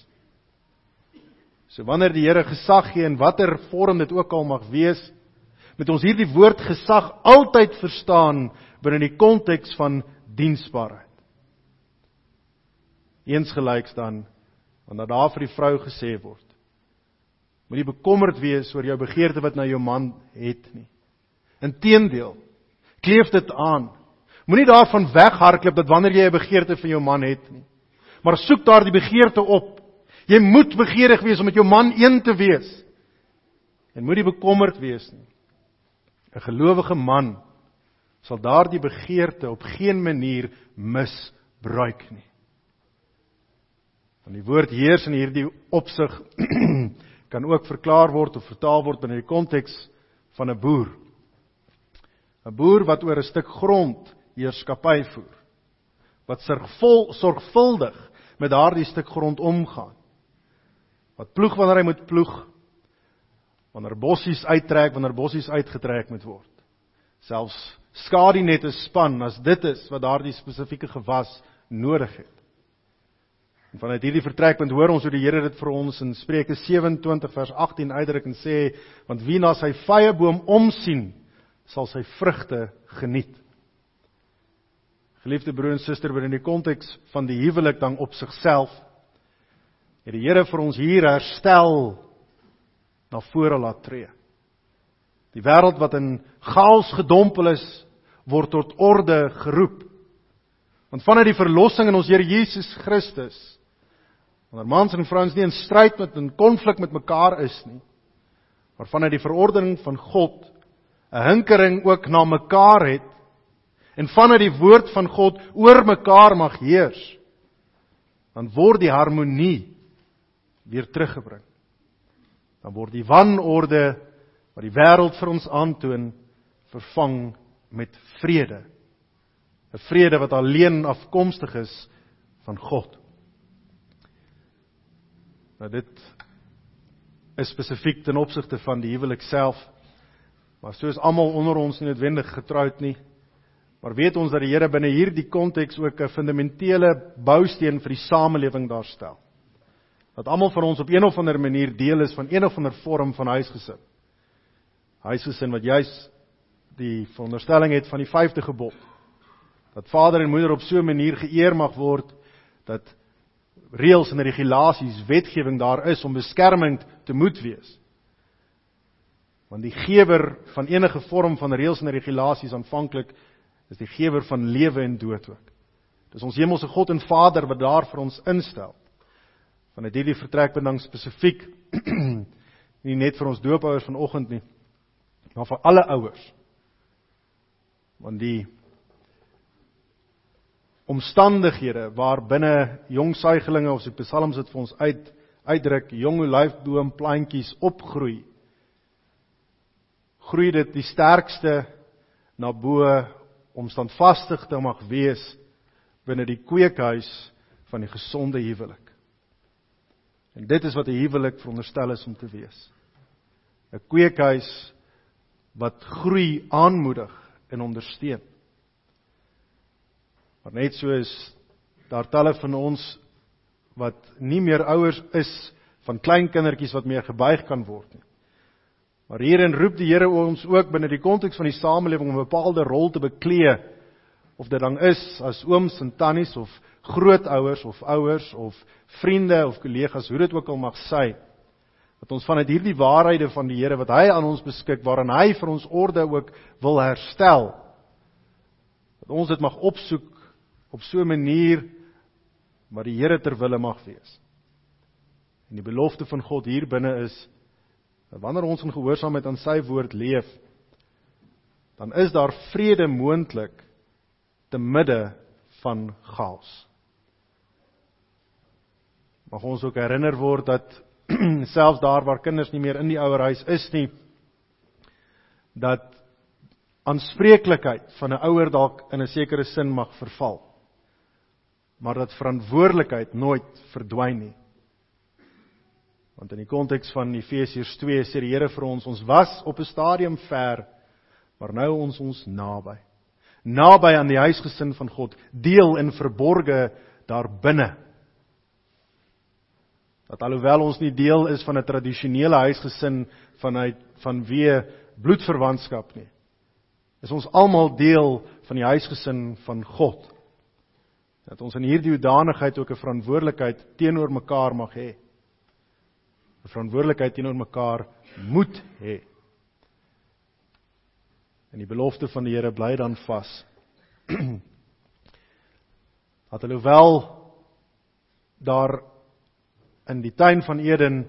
So wanneer die Here gesag gee in watter vorm dit ook al mag wees, moet ons hierdie woord gesag altyd verstaan binne die konteks van diensbaarheid. Eensgelyks dan wanneer daar vir die vrou gesê word: Moenie bekommerd wees oor jou begeerte wat na jou man het nie. Inteendeel, kleef dit aan. Moenie daarvan weghardloop dat wanneer jy 'n begeerte van jou man het nie, maar soek daardie begeerte op Jy moet begeerig wees om met jou man een te wees. En moenie bekommerd wees nie. 'n Gelowige man sal daardie begeerte op geen manier misbruik nie. Want die woord heers in hierdie opsig kan ook verklaar word of vertaal word binne die konteks van 'n boer. 'n Boer wat oor 'n stuk grond heerskappy voer. Wat sorgvuldig met daardie stuk grond omgaan wat ploeg wanneer hy moet ploeg wanneer bossies uittrek wanneer bossies uitgetrek moet word selfs skadinette span as dit is wat daardie spesifieke gewas nodig het en vanuit hierdie vertrekpunt hoor ons hoe die Here dit vir ons in Spreuke 27 vers 18 uitdruk en sê want wie na sy vrye boom omsien sal sy vrugte geniet Geliefde broer en suster binne die konteks van die huwelik dan op sigself het die Here vir ons hier herstel na vore laat tree. Die wêreld wat in chaos gedompel is, word tot orde geroep. Want vanuit die verlossing in ons Here Jesus Christus, wanneer mans en vrouens nie in stryd met en konflik met mekaar is nie, maar vanuit die verordening van God 'n hinkering ook na mekaar het en vanuit die woord van God oor mekaar mag heers, dan word die harmonie weer teruggebring. Dan word die wanorde wat die wêreld vir ons aantoon vervang met vrede. 'n Vrede wat alleen afkomstig is van God. Nou dit is spesifiek ten opsigte van die huwelik self. Maar soos almal onder ons nie noodwendig getroud nie, maar weet ons dat die Here binne hierdie konteks ook 'n fundamentele bousteen vir die samelewing daarstel. Dat almal van ons op een of ander manier deel is van een of ander vorm van huisgesin. Huisgesin wat juis die veronderstelling het van die 5de gebod. Dat vader en moeder op so 'n manier geëer mag word dat reëls en regulasies, wetgewing daar is om beskerming te moet wees. Want die gewer van enige vorm van reëls en regulasies aanvanklik is die gewer van lewe en dood ook. Dis ons hemelse God en Vader wat daar vir ons instel. Vanuit hierdie vertrekpunt spesifiek nie net vir ons doopouers vanoggend nie, maar vir alle ouers. Want die omstandighede waarbinne jong suigelinge of die psalms dit vir ons uit uitdruk jong olyfboom plantjies opgroei groei dit die sterkste na bo om standvastig te mag wees binne die kweekhuis van die gesonde huwelik. En dit is wat 'n huwelik veronderstel is om te wees. 'n kweekhuis wat groei aanmoedig en ondersteun Maar net so is daar talle van ons wat nie meer ouers is van klein kindertjies wat meer gebuig kan word nie. Maar hierin roep die Here ons ook binne die konteks van die samelewing om 'n bepaalde rol te beklee of dit dan is as ooms en tannies of grootouers of ouers of vriende of kollegas, hoe dit ook al mag sy. Dat ons vanuit hierdie waarhede van die Here wat hy aan ons beskik waarin hy vir ons orde ook wil herstel. Dat ons dit mag opsoek op so 'n manier wat die Here ter wille mag wees. En die belofte van God hier binne is dat wanneer ons in gehoorsaamheid aan sy woord leef, dan is daar vrede moontlik te midde van chaos. Mag ons ook herinner word dat selfs daar waar kinders nie meer in die ouerhuis is nie, dat aanspreeklikheid van 'n ouer dalk in 'n sekere sin mag verval maar dat verantwoordelikheid nooit verdwyn nie. Want in die konteks van Efesiërs 2 sê die Here vir ons ons was op 'n stadium ver, maar nou ons ons naby. Naby aan die huisgesin van God, deel in verborge daar binne. Dat alhoewel ons nie deel is van 'n tradisionele huisgesin vanuit van wie bloedverwantskap nie, is ons almal deel van die huisgesin van God dat ons in hierdie hoedanigheid ook 'n verantwoordelikheid teenoor mekaar mag hê. 'n Verantwoordelikheid teenoor mekaar moet hê. En die belofte van die Here bly dan vas. dat alhoewel daar in die tuin van Eden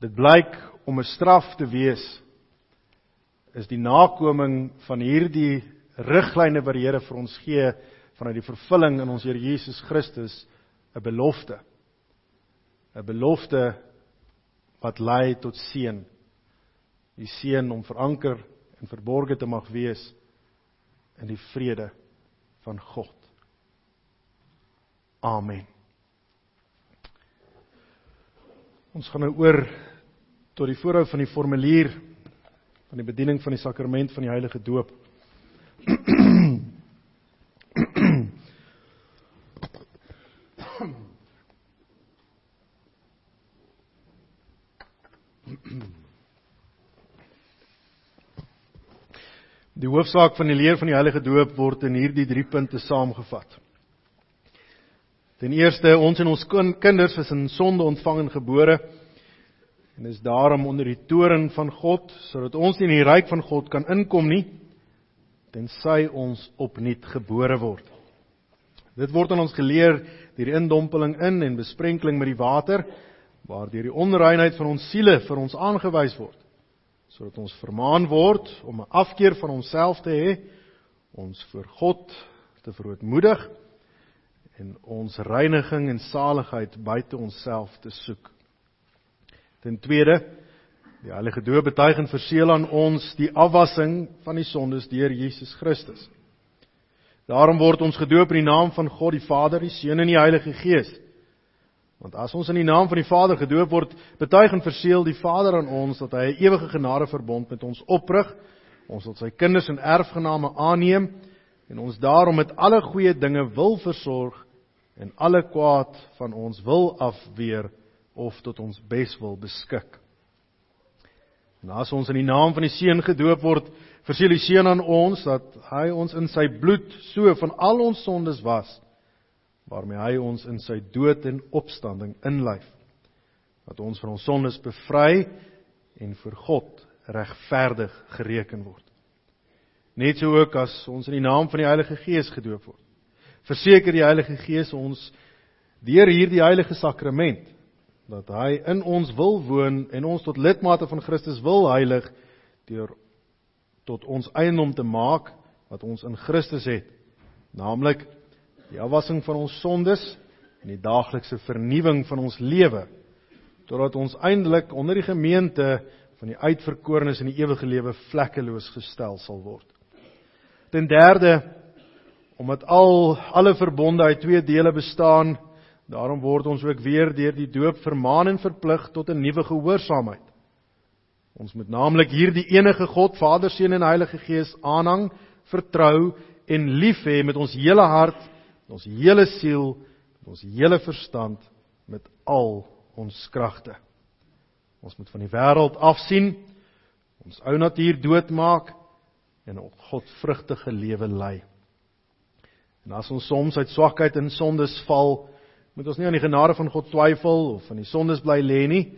dit blyk om 'n straf te wees is die nakoming van hierdie riglyne wat die Here vir ons gee vanuit die vervulling in ons Here Jesus Christus 'n belofte. 'n Belofte wat lei tot seën. Die seën om veranker en verborge te mag wees in die vrede van God. Amen. Ons gaan nou oor tot die voorhou van die formulier van die bediening van die sakrament van die heilige doop. Die hoofsaak van die leer van die heilige doop word in hierdie 3 punte saamgevat. Ten eerste, ons en ons kinders is in sonde ontvang en gebore en is daarom onder die toren van God sodat ons nie in die ryk van God kan inkom nie tensy ons opnuut gebore word. Dit word aan ons geleer deur die indompeling in en besprenkeling met die water waardeur die onreinheid van ons siele vir ons aangewys word sodat ons vermaan word om 'n afkeer van onsself te hê, ons voor God te verootmoedig en ons reiniging en saligheid buite onsself te soek. Ten tweede, die Heilige Doop betuig en verseël aan ons die afwassing van die sondes deur Jesus Christus. Daarom word ons gedoop in die naam van God die Vader, die Seun en die Heilige Gees. Want as ons in die naam van die Vader gedoop word, betuig en verseël die Vader aan ons dat hy 'n ewige genadeverbond met ons oprig. Ons sal sy kinders en erfgename aanneem en ons daarom met alle goeie dinge wil versorg en alle kwaad van ons wil afweer of tot ons bes wil beskik. En as ons in die naam van die Seun gedoop word, verseël die Seun aan ons dat hy ons in sy bloed so van al ons sondes was waarmee hy ons in sy dood en opstanding inlyf dat ons van ons sondes bevry en vir God regverdig gereken word. Net so ook as ons in die naam van die Heilige Gees gedoop word. Verseker die Heilige Gees ons deur hierdie heilige sakrament dat hy in ons wil woon en ons tot lidmate van Christus wil heilig deur tot ons eiendom te maak wat ons in Christus het, naamlik die afwassing van ons sondes en die daaglikse vernuwing van ons lewe totdat ons eindelik onder die gemeente van die uitverkorenes in die ewige lewe vlekkeloos gestel sal word. Ten derde omdat al alle verbonde uit twee dele bestaan, daarom word ons ook weer deur die doop vermaan en verplig tot 'n nuwe gehoorsaamheid. Ons moet naamlik hierdie enige God, Vader, Seun en Heilige Gees aanhang, vertrou en lief hê met ons hele hart, met ons hele siel, met ons hele verstand, met al ons kragte. Ons moet van die wêreld afsien, ons ou natuur doodmaak en 'n godvrugtige lewe lei. En as ons soms uit swakheid en sondes val, moet ons nie aan die genade van God twyfel of aan die sondes bly lê nie.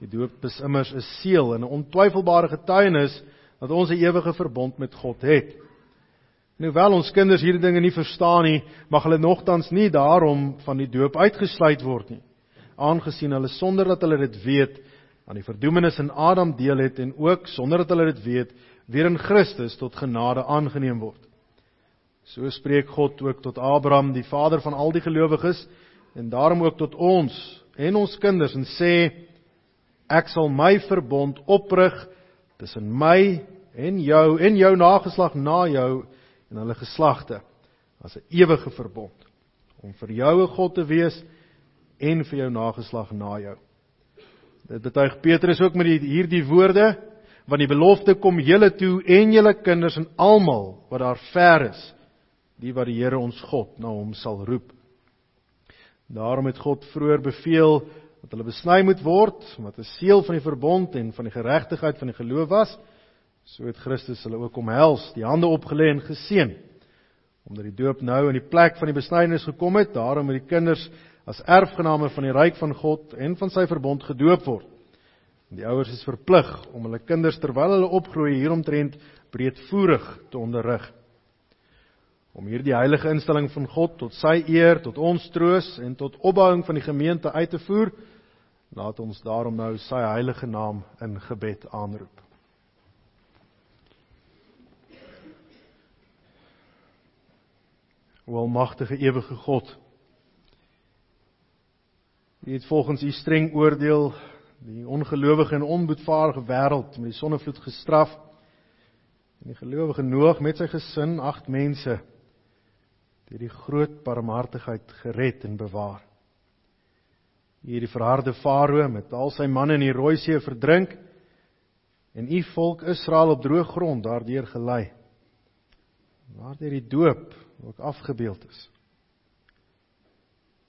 Die doop is immers 'n seël en 'n ontwyfelbare getuienis dat ons 'n ewige verbond met God het. En hoewel ons kinders hierdie dinge nie verstaan nie, mag hulle nogtans nie daarom van die doop uitgesluit word nie, aangesien hulle sonder dat hulle dit weet aan die verdoemenis in Adam deel het en ook sonder dat hulle dit weet weer in Christus tot genade aangeneem word. So spreek God ook tot Abraham, die vader van al die gelowiges, en daarom ook tot ons en ons kinders en sê ek sal my verbond oprig tussen my en jou en jou nageslag na jou en hulle geslagte as 'n ewige verbond om vir jou 'n God te wees en vir jou nageslag na jou. Dit betuig Petrus ook met die, hierdie woorde want die belofte kom julle toe en julle kinders en almal wat daar ver is die wat die Here ons God na hom sal roep. Daarom het God vroeër beveel dat hulle besny moet word wat 'n seël van die verbond en van die geregtigheid van die geloof was. So het Christus hulle ook omhels, die hande opgelê en geseën. Omdat die doop nou in die plek van die besnydenis gekom het, daarom moet die kinders as erfgename van die ryk van God en van sy verbond gedoop word. Die ouers is verplig om hulle kinders terwyl hulle opgroei hieromtrent breedvoerig te onderrig om hierdie heilige instelling van God tot sy eer, tot ons troos en tot opbouing van die gemeente uit te voer, laat ons daarom nou sy heilige naam in gebed aanroep. O almagtige ewige God, U het volgens U streng oordeel die ongelowige en onboetvaardige wêreld met die sonnevloed gestraf. En die gelowige Noag met sy gesin, 8 mense, deur die groot barmhartigheid gered en bewaar. Hierdie verharde Farao met al sy manne in die Rooi See verdrink en u volk Israel op droë grond daardeur gelei. Waardeur die doop ook afgebeeld is.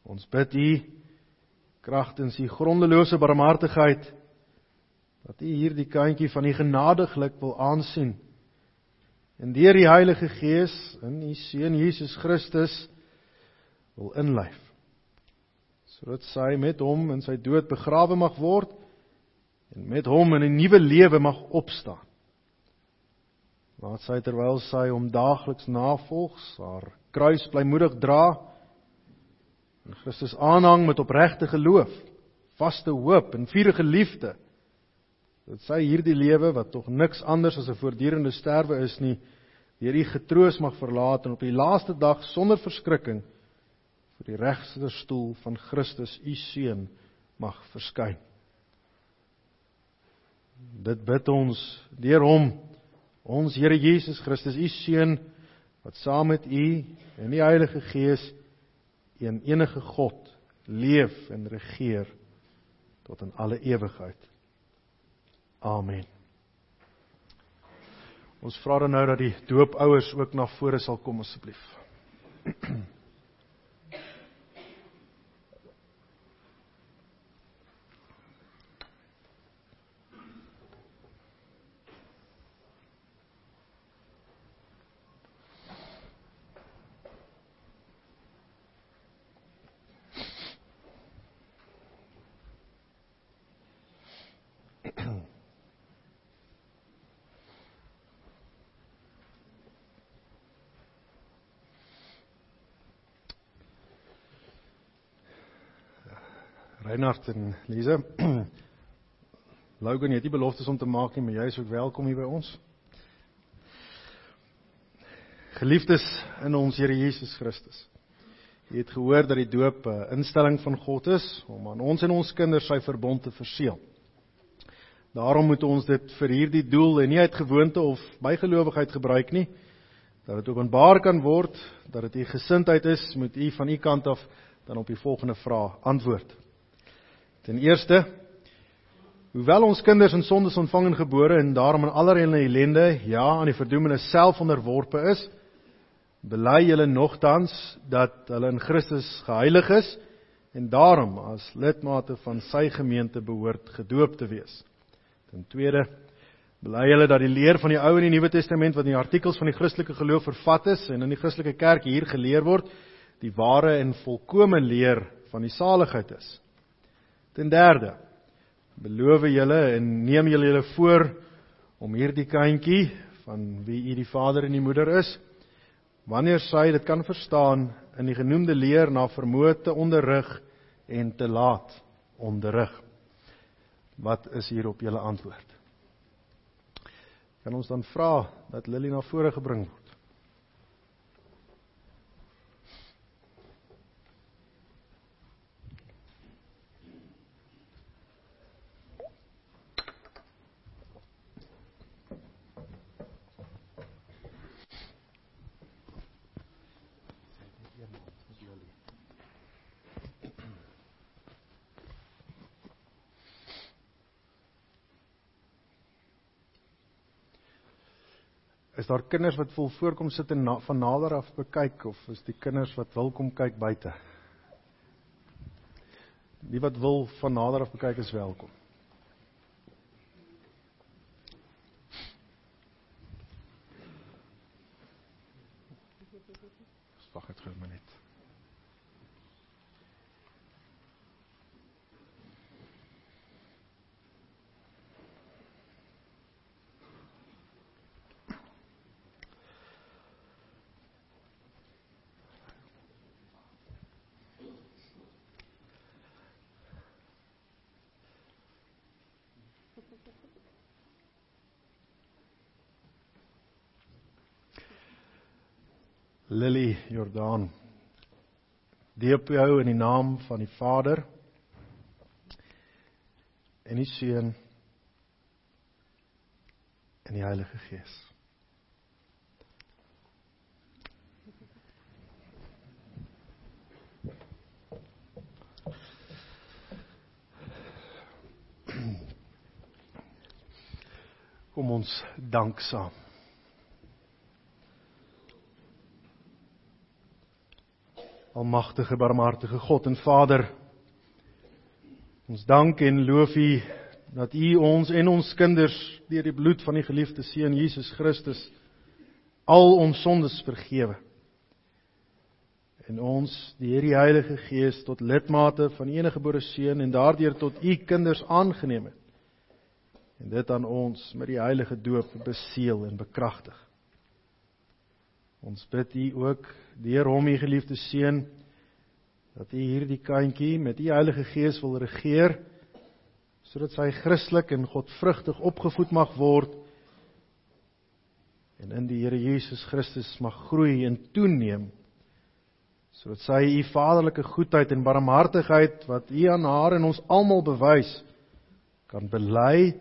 Ons bid u kragtens u grondelose barmhartigheid dat u hierdie kindjie van u genadiglik wil aansien en deur die Heilige Gees in u seun Jesus Christus wil inlyf sodat sy met hom in sy dood begrawe mag word en met hom in 'n nuwe lewe mag opstaan. Laat sy terwyl sy hom daagliks navolg, haar kruis blymoedig dra en Christus aanhang met opregte geloof, vaste hoop en vurige liefde dat sy hierdie lewe wat tog niks anders as 'n voortdurende sterwe is nie, deur u getroos mag verlaat en op die laaste dag sonder verskrikking voor die regterstoel van Christus u seun mag verskyn. Dit bid ons deur hom, ons Here Jesus Christus, u seun wat saam met u en die Heilige Gees een enige God leef en regeer tot in alle ewigheid. Amen. Ons vra dan nou dat die doopouers ook na vore sal kom asseblief. Reinhard en Lise. Logan, jy het nie beloftes om te maak nie, maar jy is ook welkom hier by ons. Geliefdes in ons Here Jesus Christus. Jy het gehoor dat die doop 'n instelling van God is om aan ons en ons kinders sy verbond te verseël. Daarom moet ons dit vir hierdie doel en nie uit gewoonte of bygelowigheid gebruik nie, dat dit openbaar kan word dat dit u gesindheid is, moet u van u kant af dan op die volgende vraag antwoord. Ten eerste, hoewel ons kinders in sondes ontvang en gebore en daarom in allerlei ellende, ja, aan die verdoemenis self onderworpe is, bely hulle nogtans dat hulle in Christus geheilig is en daarom as lidmate van sy gemeente behoort gedoop te wees. Ten tweede, bely hulle dat die leer van die Ou en die Nuwe Testament wat in die artikels van die Christelike geloof vervat is en in die Christelike kerk hier geleer word, die ware en volkomme leer van die saligheid is. Ten derde, beloof julle en neem julle julle voor om hierdie kindjie van wie u die vader en die moeder is, wanneer sy dit kan verstaan in die genoemde leer na vermoë te onderrig en te laat onderrig. Wat is hier op julle antwoord? Kan ons dan vra dat Lily na vore gebring word? Is daar kinders wat vol voorkom sit en na, van nader af bekyk of is die kinders wat wil kom kyk buite? Die wat wil van nader af bekyk is welkom. Wag net gou 'n minuut. Lily Jordaan. Deep jou in die naam van die Vader en die Seun en die Heilige Gees. Kom ons dank saam. Almagtige barmhartige God en Vader. Ons dank en loof U dat U ons en ons kinders deur die bloed van die geliefde seun Jesus Christus al ons sondes vergewe. En ons deur die Heilige Gees tot lidmate van die enige gebore seun en daardeur tot U kinders aangeneem het. En dit aan ons met die heilige doop beseël en bekragtig. Ons bid U ook deur hom U geliefde seun dat U hierdie kindjie met U Heilige Gees wil regeer sodat sy Christelik en Godvrugtig opgevoed mag word en in die Here Jesus Christus mag groei en toeneem sodat sy U vaderlike goedheid en barmhartigheid wat U aan haar en ons almal bewys kan bely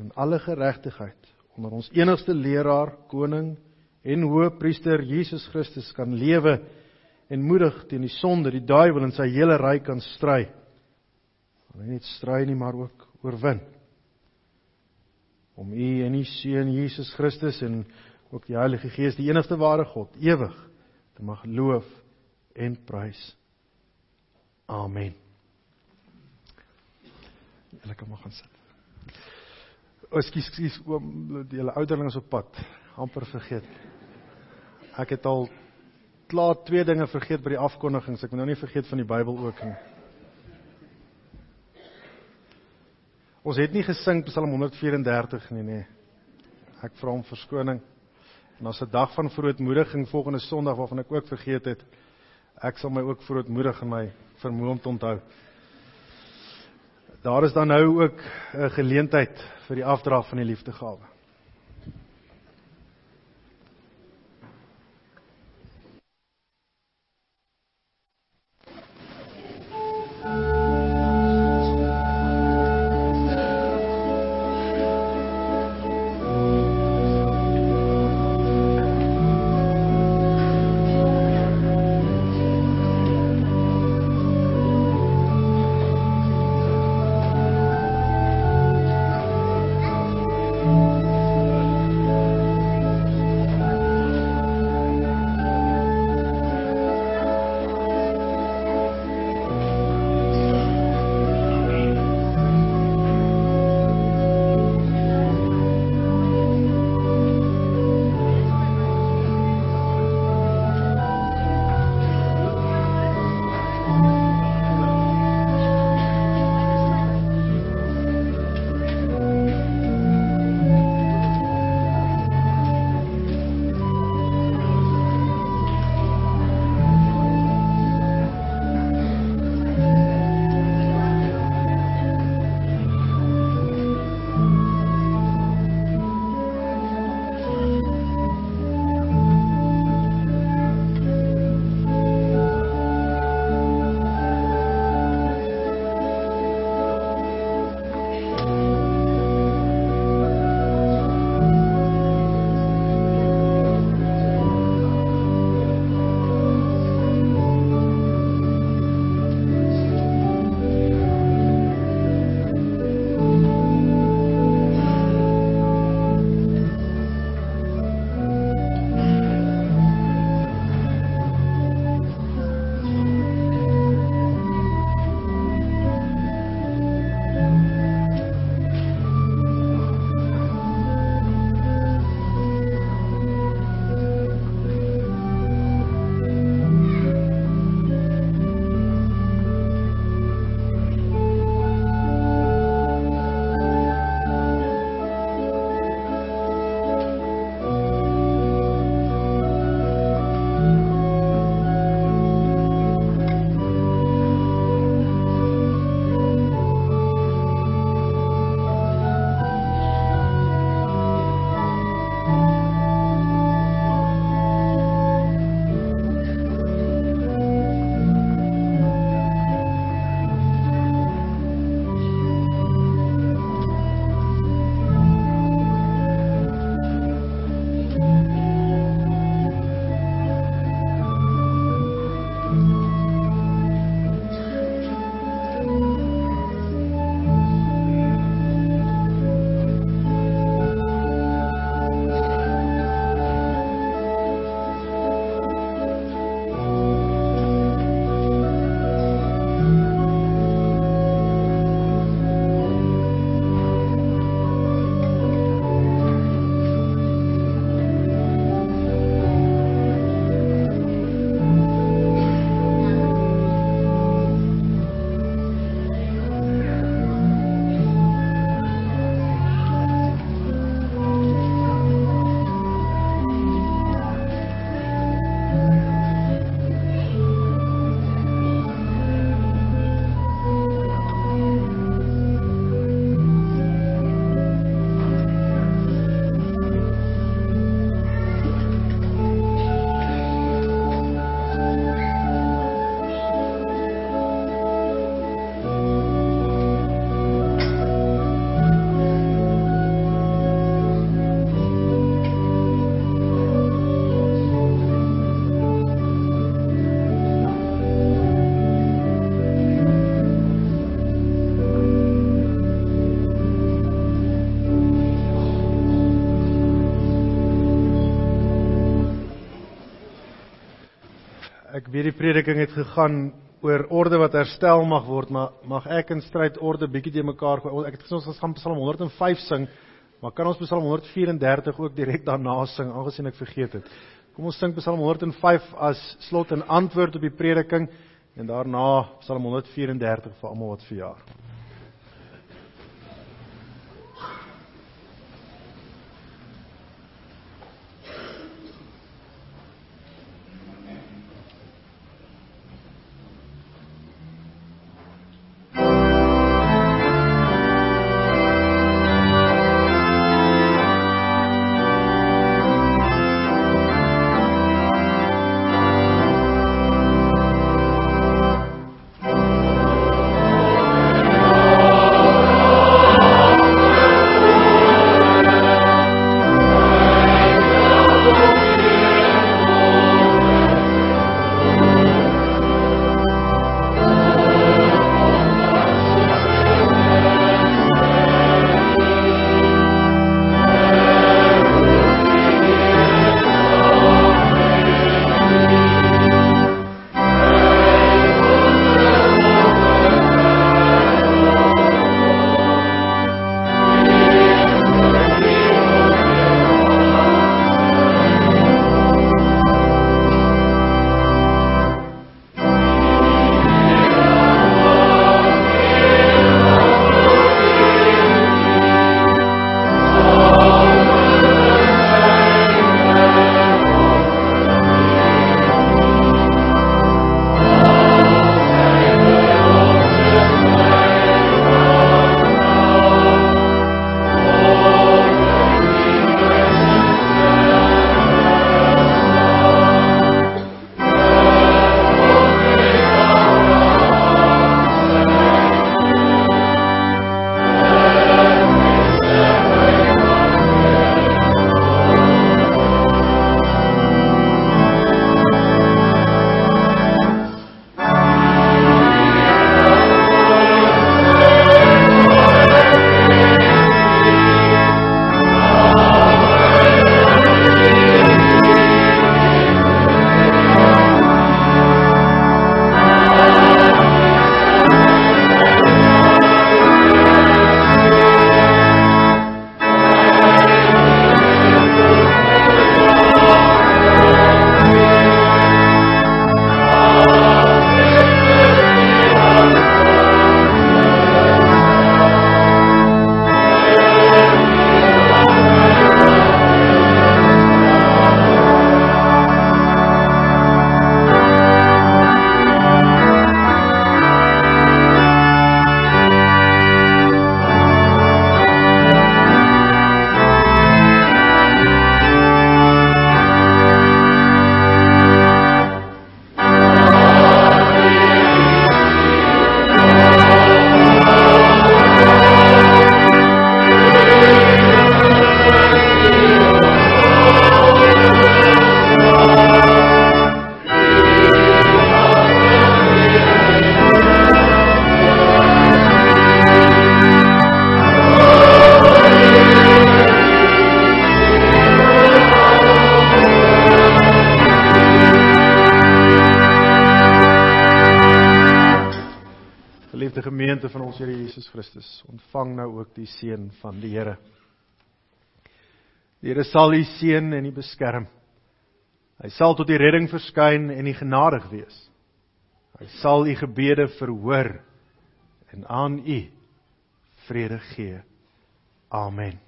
in alle geregtigheid onder ons enigste leraar koning en hoëpriester Jesus Christus kan lewe en moedig teen die sonde, die duiwel en sy hele ryk kan stry. Nie net stry nie, maar ook oorwin. Om U en U seun Jesus Christus en ook die Heilige Gees, die enigste ware God, ewig te mag loof en prys. Amen. Lekker mag gaan sit. O, skus, skus, oom, die hele ouderlinge op pad, amper vergeet. Ek het al klaar twee dinge vergeet by die afkondigings. Ek moet nou nie vergeet van die Bybel ook nie. Ons het nie gesing Psalm 134 nie, nee. Ek vra om verskoning. En as 'n dag van verootmoediging volgende Sondag waarvan ek ook vergeet het, ek sal my ook verootmoedig in my vermoë om te onthou. Daar is dan nou ook 'n geleentheid vir die afdrag van die liefdegawe. Ek weet die prediking het gegaan oor orde wat herstel mag word, maar mag ek in stryd orde bietjie te mekaar gooi. Ek het gesê ons gaan Psalm 105 sing, maar kan ons Psalm 134 ook direk daarna sing aangesien ek vergeet het. Kom ons sing Psalm 105 as slot en antwoord op die prediking en daarna Psalm 134 vir almal wat verjaar. Ontvang nou ook die seën van die Here. Die Here sal u seën en u beskerm. Hy sal tot die redding verskyn en u genadig wees. Hy sal u gebede verhoor en aan u vrede gee. Amen.